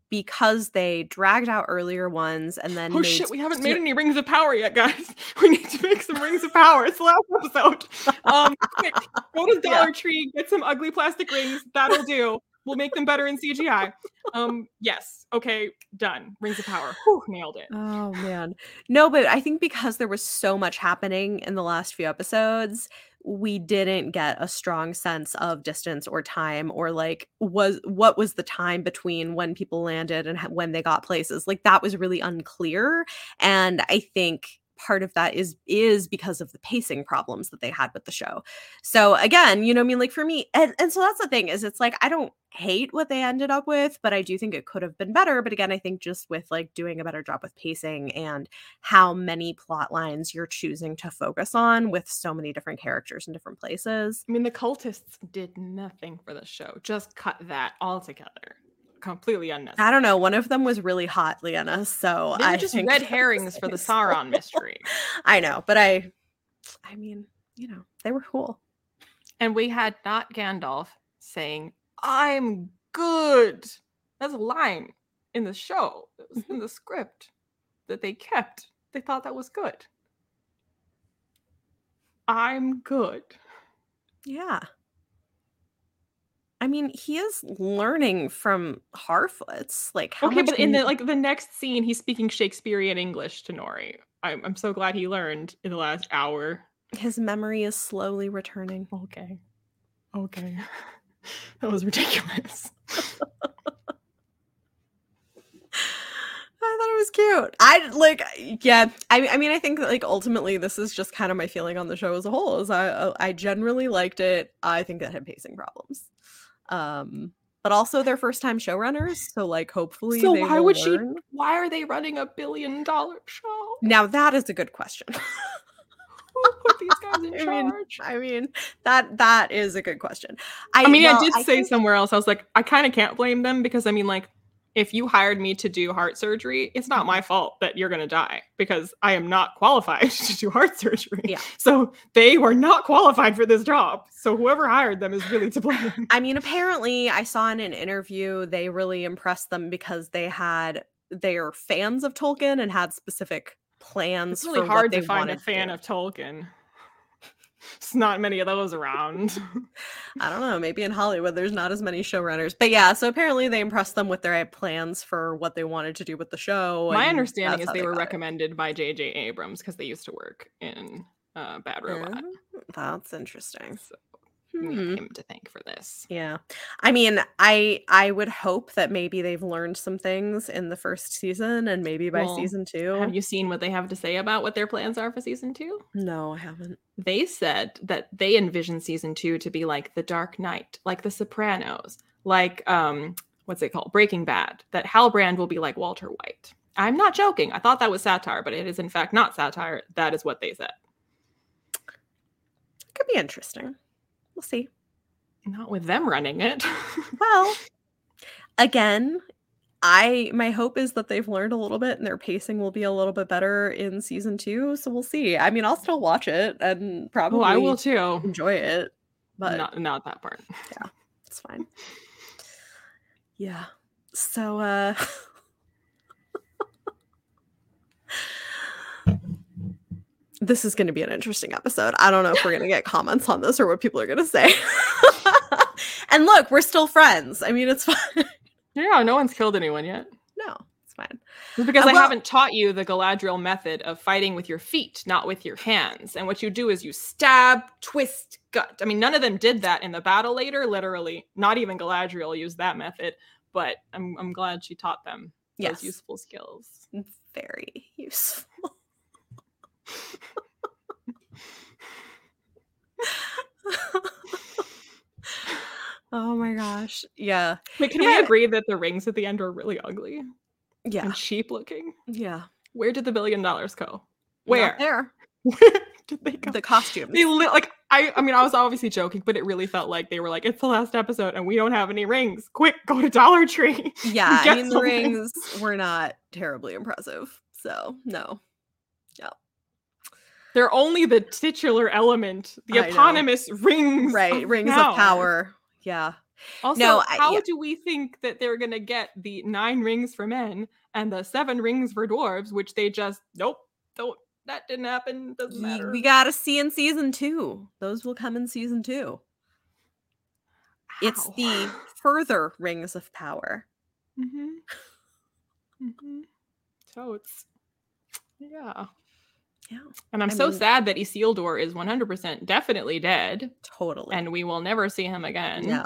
because they dragged out earlier ones and then oh shit we haven't made any rings of power yet guys. We need to make some rings of power. It's the last episode. Um quick, go to dollar yeah. tree get some ugly plastic rings. That'll do we'll make them better in cgi um yes. Okay done. Rings of power. Whew, nailed it. Oh man. No but i think because there was so much happening in the last few episodes we didn't get a strong sense of distance or time or like was what was the time between when people landed and when they got places. Like that was really unclear. And i think part of that is is because of the pacing problems that they had with the show. So again, you know, I mean, like for me, and, and so that's the thing is it's like I don't hate what they ended up with, but I do think it could have been better. But again, I think just with like doing a better job with pacing and how many plot lines you're choosing to focus on with so many different characters in different places. I mean, the cultists did nothing for the show. Just cut that all together completely unnecessary. I don't know. One of them was really hot, Leanna. So they I just red herrings for the Sauron mystery. I know, but I, I mean, you know, they were cool. And we had not Gandalf saying, "I'm good." That's a line in the show. It was in mm-hmm. the script that they kept. They thought that was good. I'm good. Yeah. I mean, he is learning from Harfoots. Like, okay, but in the like the next scene, he's speaking Shakespearean English to Nori. I'm I'm so glad he learned in the last hour. His memory is slowly returning. Okay, okay, that was ridiculous. I thought it was cute. I like, yeah. I, I mean, I think that, like ultimately, this is just kind of my feeling on the show as a whole. Is I I generally liked it. I think it had pacing problems um but also their first time showrunners so like hopefully so why would learn. she why are they running a billion dollar show? Now that is a good question. Put these guys in I charge? Mean, I mean that that is a good question. I, I mean well, i did I say think... somewhere else i was like i kind of can't blame them because i mean like if you hired me to do heart surgery, it's not my mm-hmm. fault that you're going to die because I am not qualified to do heart surgery. Yeah. So they were not qualified for this job. So whoever hired them is really to blame. I mean, apparently, I saw in an interview they really impressed them because they had they are fans of Tolkien and had specific plans. It's really hard to find a fan of Tolkien. There's not many of those around. I don't know. Maybe in Hollywood, there's not as many showrunners. But yeah, so apparently they impressed them with their plans for what they wanted to do with the show. My understanding is how they were got it. recommended by J.J. Abrams because they used to work in uh, Bad Robot. Oh, that's interesting. So Hmm. him to thank for this. Yeah. I mean, I I would hope that maybe they've learned some things in the first season and maybe by Well, season 2. Have you seen what they have to say about what their plans are for season two? No, I haven't. They said that they envision season two to be like The Dark Knight, like The Sopranos, like um, what's it called, Breaking Bad. That Halbrand will be like Walter White. I'm not joking. I thought that was satire, but it is in fact not satire. That is what they said. Could be interesting. We'll see. Not with them running it. Well, again, I my hope is that they've learned a little bit and their pacing will be a little bit better in season 2, so we'll see. I mean, I'll still watch it and probably oh, I will too. enjoy it, but not not that part. Yeah, it's fine. Yeah. So uh This is going to be an interesting episode. I don't know if we're going to get comments on this or what people are going to say. and look, we're still friends. I mean, it's fine. Yeah, no one's killed anyone yet. No, it's fine. It's because Uh, I haven't taught you the Galadriel method of fighting with your feet, not with your hands. And what you do is you stab, twist, gut. I mean, none of them did that in the battle later, literally. Not even Galadriel used that method, but I'm, I'm glad she taught them those Yes. useful skills. Very useful. Oh my gosh. Yeah. Can Yeah. we agree that the rings at the end are really ugly Yeah. and cheap looking? Yeah. Where did the billion dollars go? Not Where? there. Where did they go? The costumes. They li- like I I mean I was obviously joking, but it really felt like they were like, it's the last episode and we don't have any rings. Quick, go to Dollar Tree. Yeah, I mean the rings were not terribly impressive. So no. They're only the titular element, the I know. eponymous rings. Right. of Rings power. of power. Yeah. Also, No, I- how yeah. do we think that they're gonna get the nine rings for men and the seven rings for dwarves, which they just nope, don't that didn't happen. Doesn't matter. We gotta see in season two. Those will come in season two. It's the further rings of power. Mm-hmm. Mm-hmm. Totes. Yeah. Yeah. And I'm I so mean- sad that Isildur is 100% definitely dead Totally. and we will never see him again. no.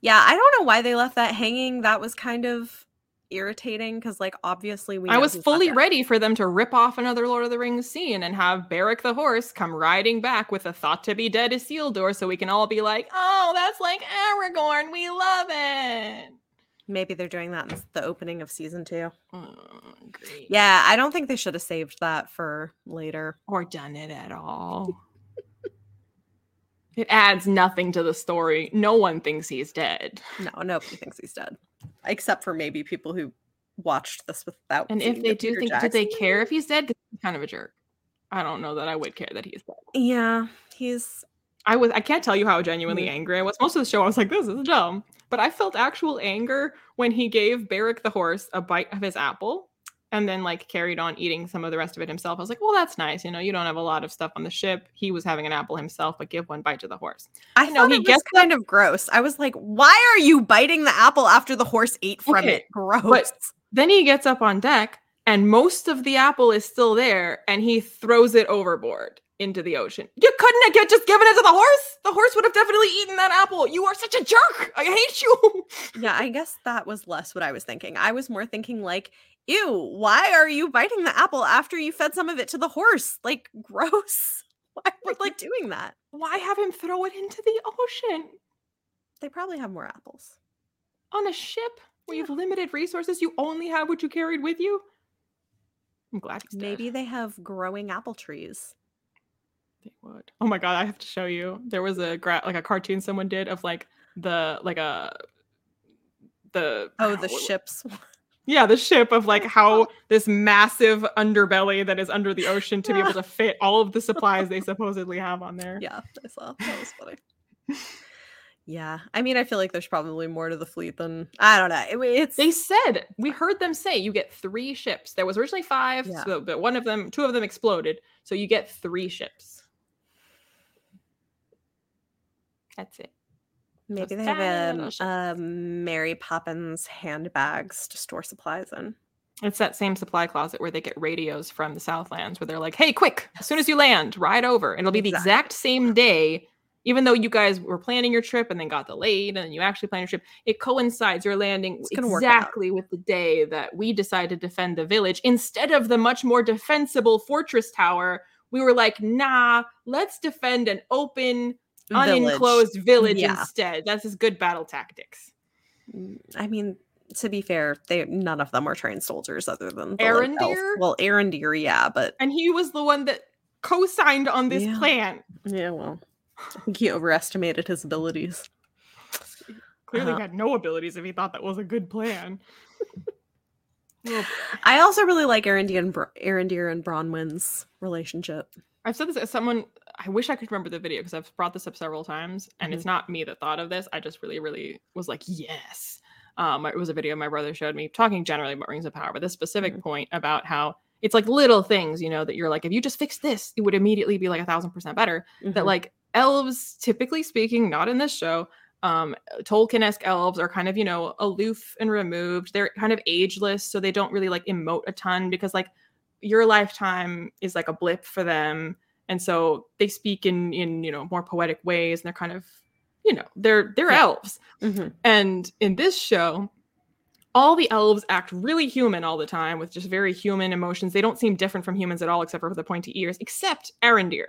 Yeah, I don't know why they left that hanging. That was kind of irritating because, like, obviously we. I was fully ready for them to rip off another Lord of the Rings scene and have Berek the horse come riding back with a thought to be dead Isildur so we can all be like, oh, that's like Aragorn. We love it. Maybe they're doing that in the opening of season two. Oh, great. Yeah, I don't think they should have saved that for later. Or done it at all. it adds nothing to the story. No one thinks he's dead. No, nobody thinks he's dead, except for maybe people who watched this without. And if the they do Peter think, do they care if he's dead? he's kind of a jerk. I don't know that I would care that he's dead. Yeah, he's I was I can't tell you how genuinely Mm. angry I was. Most of the show I was like, this is dumb. But I felt actual anger when he gave Berek the horse a bite of his apple and then like carried on eating some of the rest of it himself. I was like, well, that's nice. You know, you don't have a lot of stuff on the ship. He was having an apple himself, but give one bite to the horse. I know, he gets kind of gross. I was like, why are you biting the apple after the horse ate from Okay, it? Gross. Then he gets up on deck and most of the apple is still there and he throws it overboard into the ocean. You couldn't have get- just given it to the horse. The horse would have definitely eaten that apple. You are such a jerk. I hate you. yeah, I guess that was less what I was thinking. I was more thinking like, ew, why are you biting the apple after you fed some of it to the horse? Like, gross. Why are you like- doing that? Why have him throw it into the ocean? They probably have more apples. on a ship where you have limited resources, you only have what you carried with you. I'm glad. Maybe they have growing apple trees. They would. Oh my god, I have to show you. There was a gra- like a cartoon someone did of like the like a the Oh, the ships. yeah the ship of like how oh. this massive underbelly that is under the ocean to be able to fit all of the supplies they supposedly have on there. Yeah, I saw. That was funny. yeah, I mean, I feel like there's probably more to the fleet than I don't know. It- it's They said we heard them say you get three ships. There was originally five, Yeah. so, but one of them, two of them exploded, so you get three ships. That's it. Maybe they have a, um, Mary Poppins handbags to store supplies in. It's that same supply closet where they get radios from the Southlands where they're like, hey, quick, as soon as you land, ride over. And it'll be the exact same day, even though you guys were planning your trip and then got delayed and then you actually planned your trip. It coincides. You're landing It's gonna work out. exactly with the day that we decided to defend the village instead of the much more defensible fortress tower. We were like, nah, let's defend an open, Village. unenclosed village Yeah. instead. That's his good battle tactics. Mm, I mean, to be fair, they none of them were trained soldiers other than Arondir? Well, Arondir, yeah, but And he was the one that co-signed on this Yeah. plan. yeah, well, I think he overestimated his abilities. Clearly Uh-huh. had no abilities if he thought that was a good plan. I also really like Arondir and, Br- Arondir and Bronwyn's relationship. I've said this as someone. I wish I could remember the video because I've brought this up several times, and Mm-hmm. it's not me that thought of this. I just really, really was like, yes. Um, it was a video my brother showed me talking generally about Rings of Power, but this specific Mhm. point about how it's like little things, you know, that you're like, if you just fix this, it would immediately be like a thousand percent better. That Mhm. like elves, typically speaking, not in this show, um, Tolkien-esque elves are kind of, you know, aloof and removed. They're kind of ageless, so they don't really like emote a ton because like your lifetime is like a blip for them. And so they speak in in, you know, more poetic ways and they're kind of, you know, they're they're Yeah. elves. Mhm. And in this show, all the elves act really human all the time with just very human emotions. They don't seem different from humans at all, except for the pointy ears, except Arondir.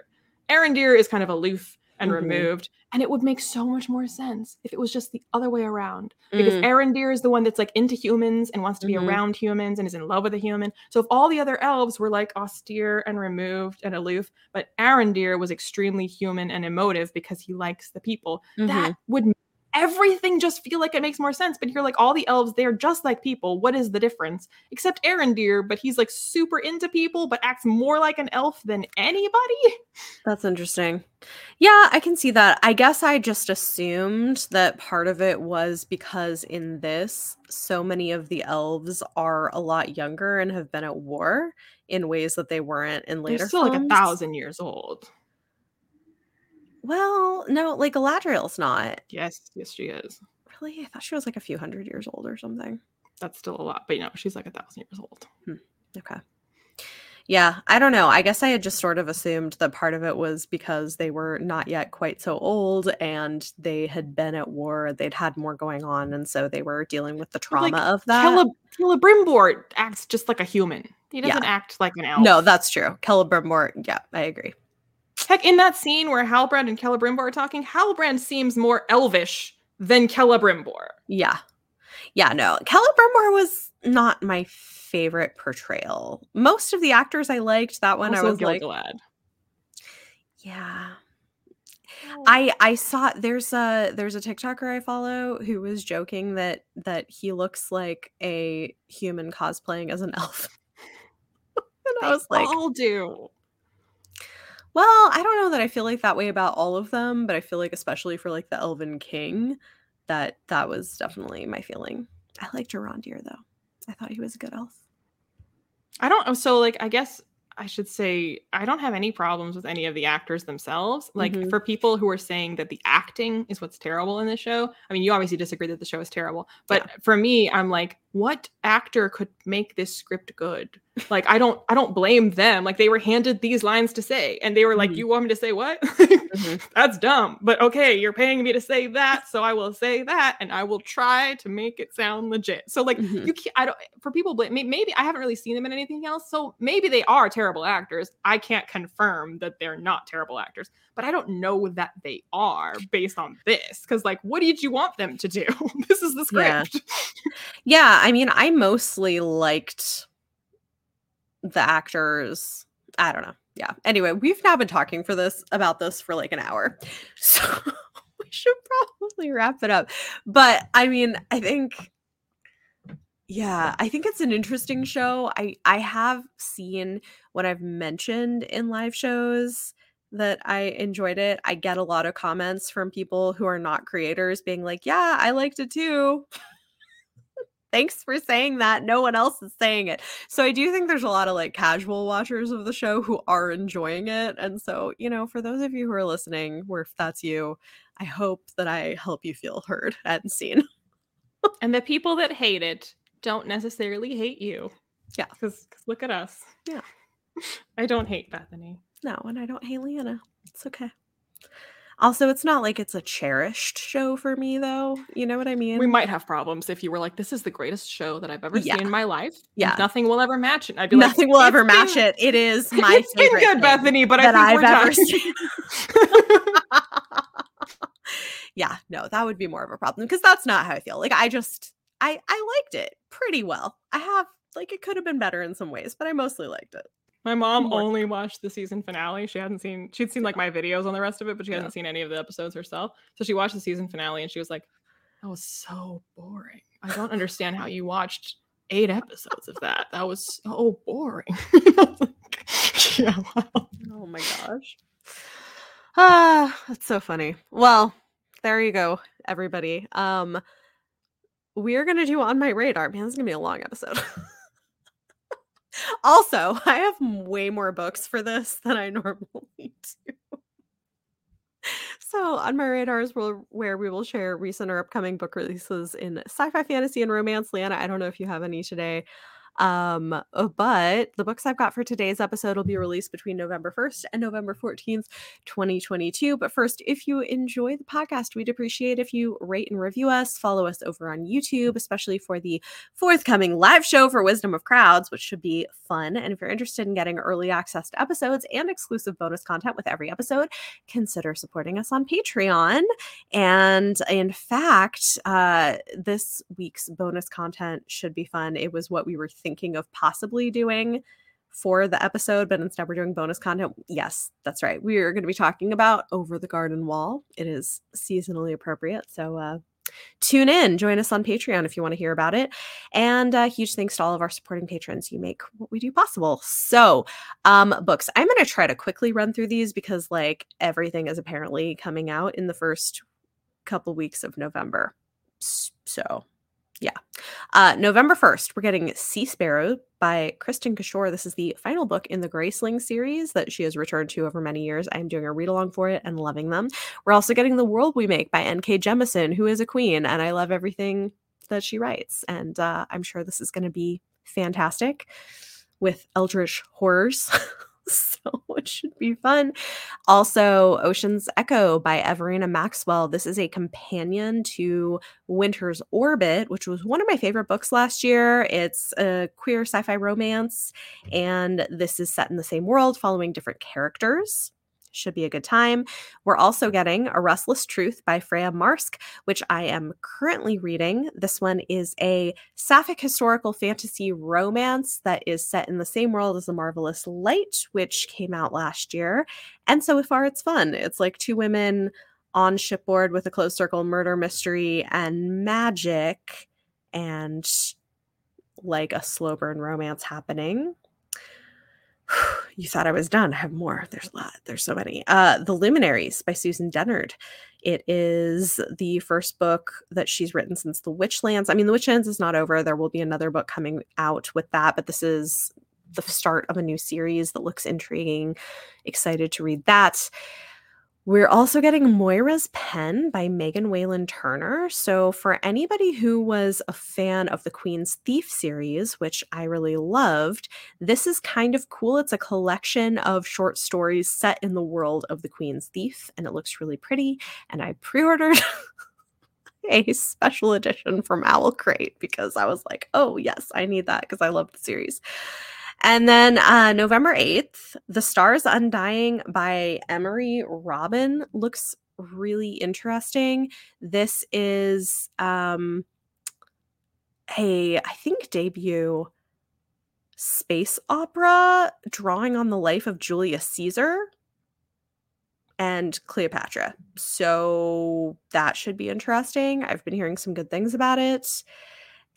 Arondir is kind of aloof and Mhm. removed. And it would make so much more sense if it was just the other way around. Because Mm. Arondir is the one that's like into humans and wants to be Mhm. around humans and is in love with a human. So if all the other elves were like austere and removed and aloof, but Arondir was extremely human and emotive because he likes the people, Mhm. that would everything just feel like it makes more sense. But you're like, all the elves, they're just like people. What is the difference? Except Arondir, but he's like super into people, but acts more like an elf than anybody. That's interesting. Yeah, I can see that. I guess I just assumed that part of it was because in this, so many of the elves are a lot younger and have been at war in ways that they weren't in later They're still like a thousand years old. Well, no, like Galadriel's not. Yes, yes, she is. Really? I thought she was like a few hundred years old or something. That's still a lot, but you know, she's like a thousand years old. Hmm, okay. Yeah, I don't know. I guess I had just sort of assumed that part of it was because they were not yet quite so old and they had been at war, they'd had more going on, and so they were dealing with the trauma like, of that. Cele- Celebrimbor acts just like a human. He doesn't act like an elf. no, that's true. Celebrimbor, yeah, I agree. Heck, in that scene where Halbrand and Celebrimbor are talking, Halbrand seems more elvish than Celebrimbor. Yeah. Yeah, no. Celebrimbor was not my favorite portrayal. Most of the actors I liked. That one also I was like, Gil-galad. yeah. Oh. I I saw there's a there's a TikToker I follow who was joking that that he looks like a human cosplaying as an elf. and I was like, all do. Well, I don't know that I feel like that way about all of them, but I feel like especially for like the Elven King, that that was definitely my feeling. I liked Arondir though. I thought he was a good elf. I don't. So, like, I guess I should say I don't have any problems with any of the actors themselves. Like, Mhm. for people who are saying that the acting is what's terrible in the show, I mean, you obviously disagree that the show is terrible, but for me, I'm like, what actor could make this script good? Like, I don't, I don't blame them. Like, they were handed these lines to say, and they were like, Mhm. "You want me to say what?" Mhm. That's dumb, but okay, you're paying me to say that, so I will say that, and I will try to make it sound legit. So, like, Mhm. you can't. I don't. For people, maybe I haven't really seen them in anything else, so maybe they are terrible actors. I can't confirm that they're not terrible actors, but I don't know that they are based on this. Because, like, what did you want them to do? this is the Yeah. script. Yeah, I mean, I mostly liked the actors. I don't know. Yeah. Anyway, we've now been talking for this about this for like an hour. So we should probably wrap it up. But I mean, I think yeah, I think it's an interesting show. I I have seen what I've mentioned in live shows that I enjoyed it. I get a lot of comments from people who are not creators being like, "Yeah, I liked it too." Thanks for saying that. No one else is saying it. So I do think there's a lot of like casual watchers of the show who are enjoying it. And so, you know, for those of you who are listening, where if that's you, I hope that I help you feel heard and seen. and the people that hate it don't necessarily hate you. Yeah. Because look at us. Yeah. I don't hate Bethany. No, and I don't hate Leanna. It's okay. Also, it's not like it's a cherished show for me, though. You know what I mean? We might have problems if you were like, "This is the greatest show that I've ever Yeah. seen in my life." Yeah. nothing will ever match it. I'd be Nothing like, will ever "It's match it. It is my it's been favorite good, thing Bethany, but I I've we're ever done. seen. yeah, no, that would be more of a problem because that's not how I feel. Like I just I I liked it pretty well. I have like it could have been better in some ways, but I mostly liked it. My mom only watched the season finale. She hadn't seen she'd seen like my videos on the rest of it, but she Yeah. hadn't seen any of the episodes herself. So she watched the season finale and she was like, That was so boring. I don't understand how you watched eight episodes of that. That was so boring. Was like, yeah, wow. Oh my gosh. Ah, that's so funny. Well, there you go, everybody. Um we're gonna do on my radar. Man, this is gonna be a long episode. also, I have way more books for this than I normally do. So, on my radar is where where we will share recent or upcoming book releases in sci-fi, fantasy, and romance. Leanna, I don't know if you have any today. Um, uh, but the books I've got for today's episode will be released between November 1st and November 14th, 2022. But first, if you enjoy the podcast, we'd appreciate if you rate and review us, follow us over on YouTube, especially for the forthcoming live show for Wisdom of Crowds, which should be fun. And if you're interested in getting early access to episodes and exclusive bonus content with every episode, consider supporting us on Patreon. And in fact, uh, this week's bonus content should be fun. It was what we were thinking of possibly doing for the episode, but instead we're doing bonus content. Yes, that's right. We are going to be talking about Over the Garden Wall. It is seasonally appropriate. So, uh, tune in join us on patreon if you want to hear about it and uh, huge thanks to all of our supporting patrons you make what we do possible so um books i'm going to try to quickly run through these because like everything is apparently coming out in the first couple weeks of november so yeah. Uh november 1st we're getting Seasparrow by Kristin Cashore. This is the final book in the graceling series that she has returned to over many years. I'm doing a read along for it and loving them. We're also getting the world we make by nk Jemisin who is a queen and i love everything that she writes. And uh, i'm sure this is going to be fantastic with eldritch horrors so it should be fun. Also ocean's echo by everina maxwell. This is a companion to winter's orbit which was one of my favorite books last year. It's a queer sci-fi romance and this is set in the same world following different characters should be a good time. We're also getting A Restless Truth by Freya Marske, which I am currently reading. This one is a sapphic historical fantasy romance that is set in the same world as The Marvelous Light, which came out last year. And so far, it's fun. It's like two women on shipboard with a closed circle murder mystery and magic and like a slow burn romance happening you thought I was done. I have more. There's a lot. There's so many. Uh, the Luminaries by Susan Dennard. It is the first book that she's written since The Witchlands. I mean, The Witchlands is not over. There will be another book coming out with that, but this is the start of a new series that looks intriguing. Excited to read that. We're also getting Moira's Pen by Megan Whalen Turner. So, for anybody who was a fan of the Queen's Thief series, which I really loved, this is kind of cool. It's a collection of short stories set in the world of the Queen's Thief, and it looks really pretty. And I pre ordered a special edition from Owl Crate because I was like, oh, yes, I need that because I love the series. And then uh, November 8th, The Stars Undying by Emery Robin looks really interesting. This is um, a, I think, debut space opera drawing on the life of Julius Caesar and Cleopatra. So that should be interesting. I've been hearing some good things about it.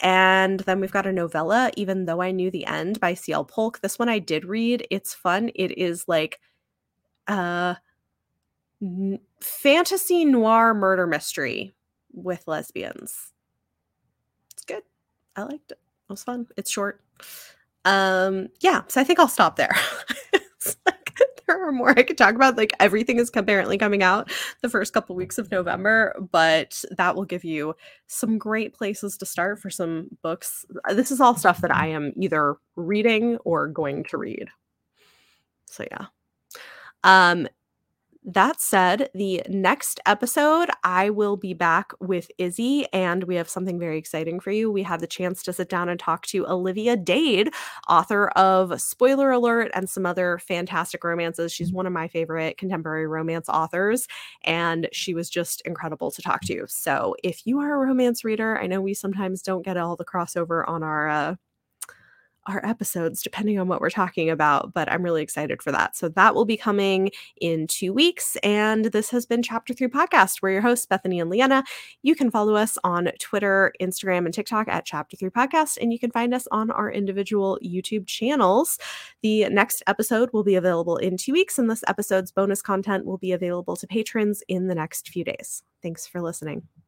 And then we've got a novella, Even Though I Knew the End by C.L. Polk. This one I did read. It's fun. It is like n- fantasy noir murder mystery with lesbians. It's good. I liked it. It was fun. It's short. Um, yeah, so I think I'll stop there. are more I could talk about. Like everything is apparently coming out the first couple weeks of November, but that will give you some great places to start for some books. This is all stuff that I am either reading or going to read. So yeah. Um that said, the next episode, I will be back with Izzy, and we have something very exciting for you. We have the chance to sit down and talk to Olivia Dade, author of Spoiler Alert and some other fantastic romances. She's one of my favorite contemporary romance authors, and she was just incredible to talk to. So, if you are a romance reader, I know we sometimes don't get all the crossover on our uh, our episodes, depending on what we're talking about. But I'm really excited for that. So that will be coming in two weeks. And this has been Chapter 3 Podcast. We're your hosts, Bethany and Leanna. You can follow us on Twitter, Instagram, and TikTok at Chapter 3 Podcast. And you can find us on our individual YouTube channels. The next episode will be available in two weeks, and this episode's bonus content will be available to patrons in the next few days. Thanks for listening.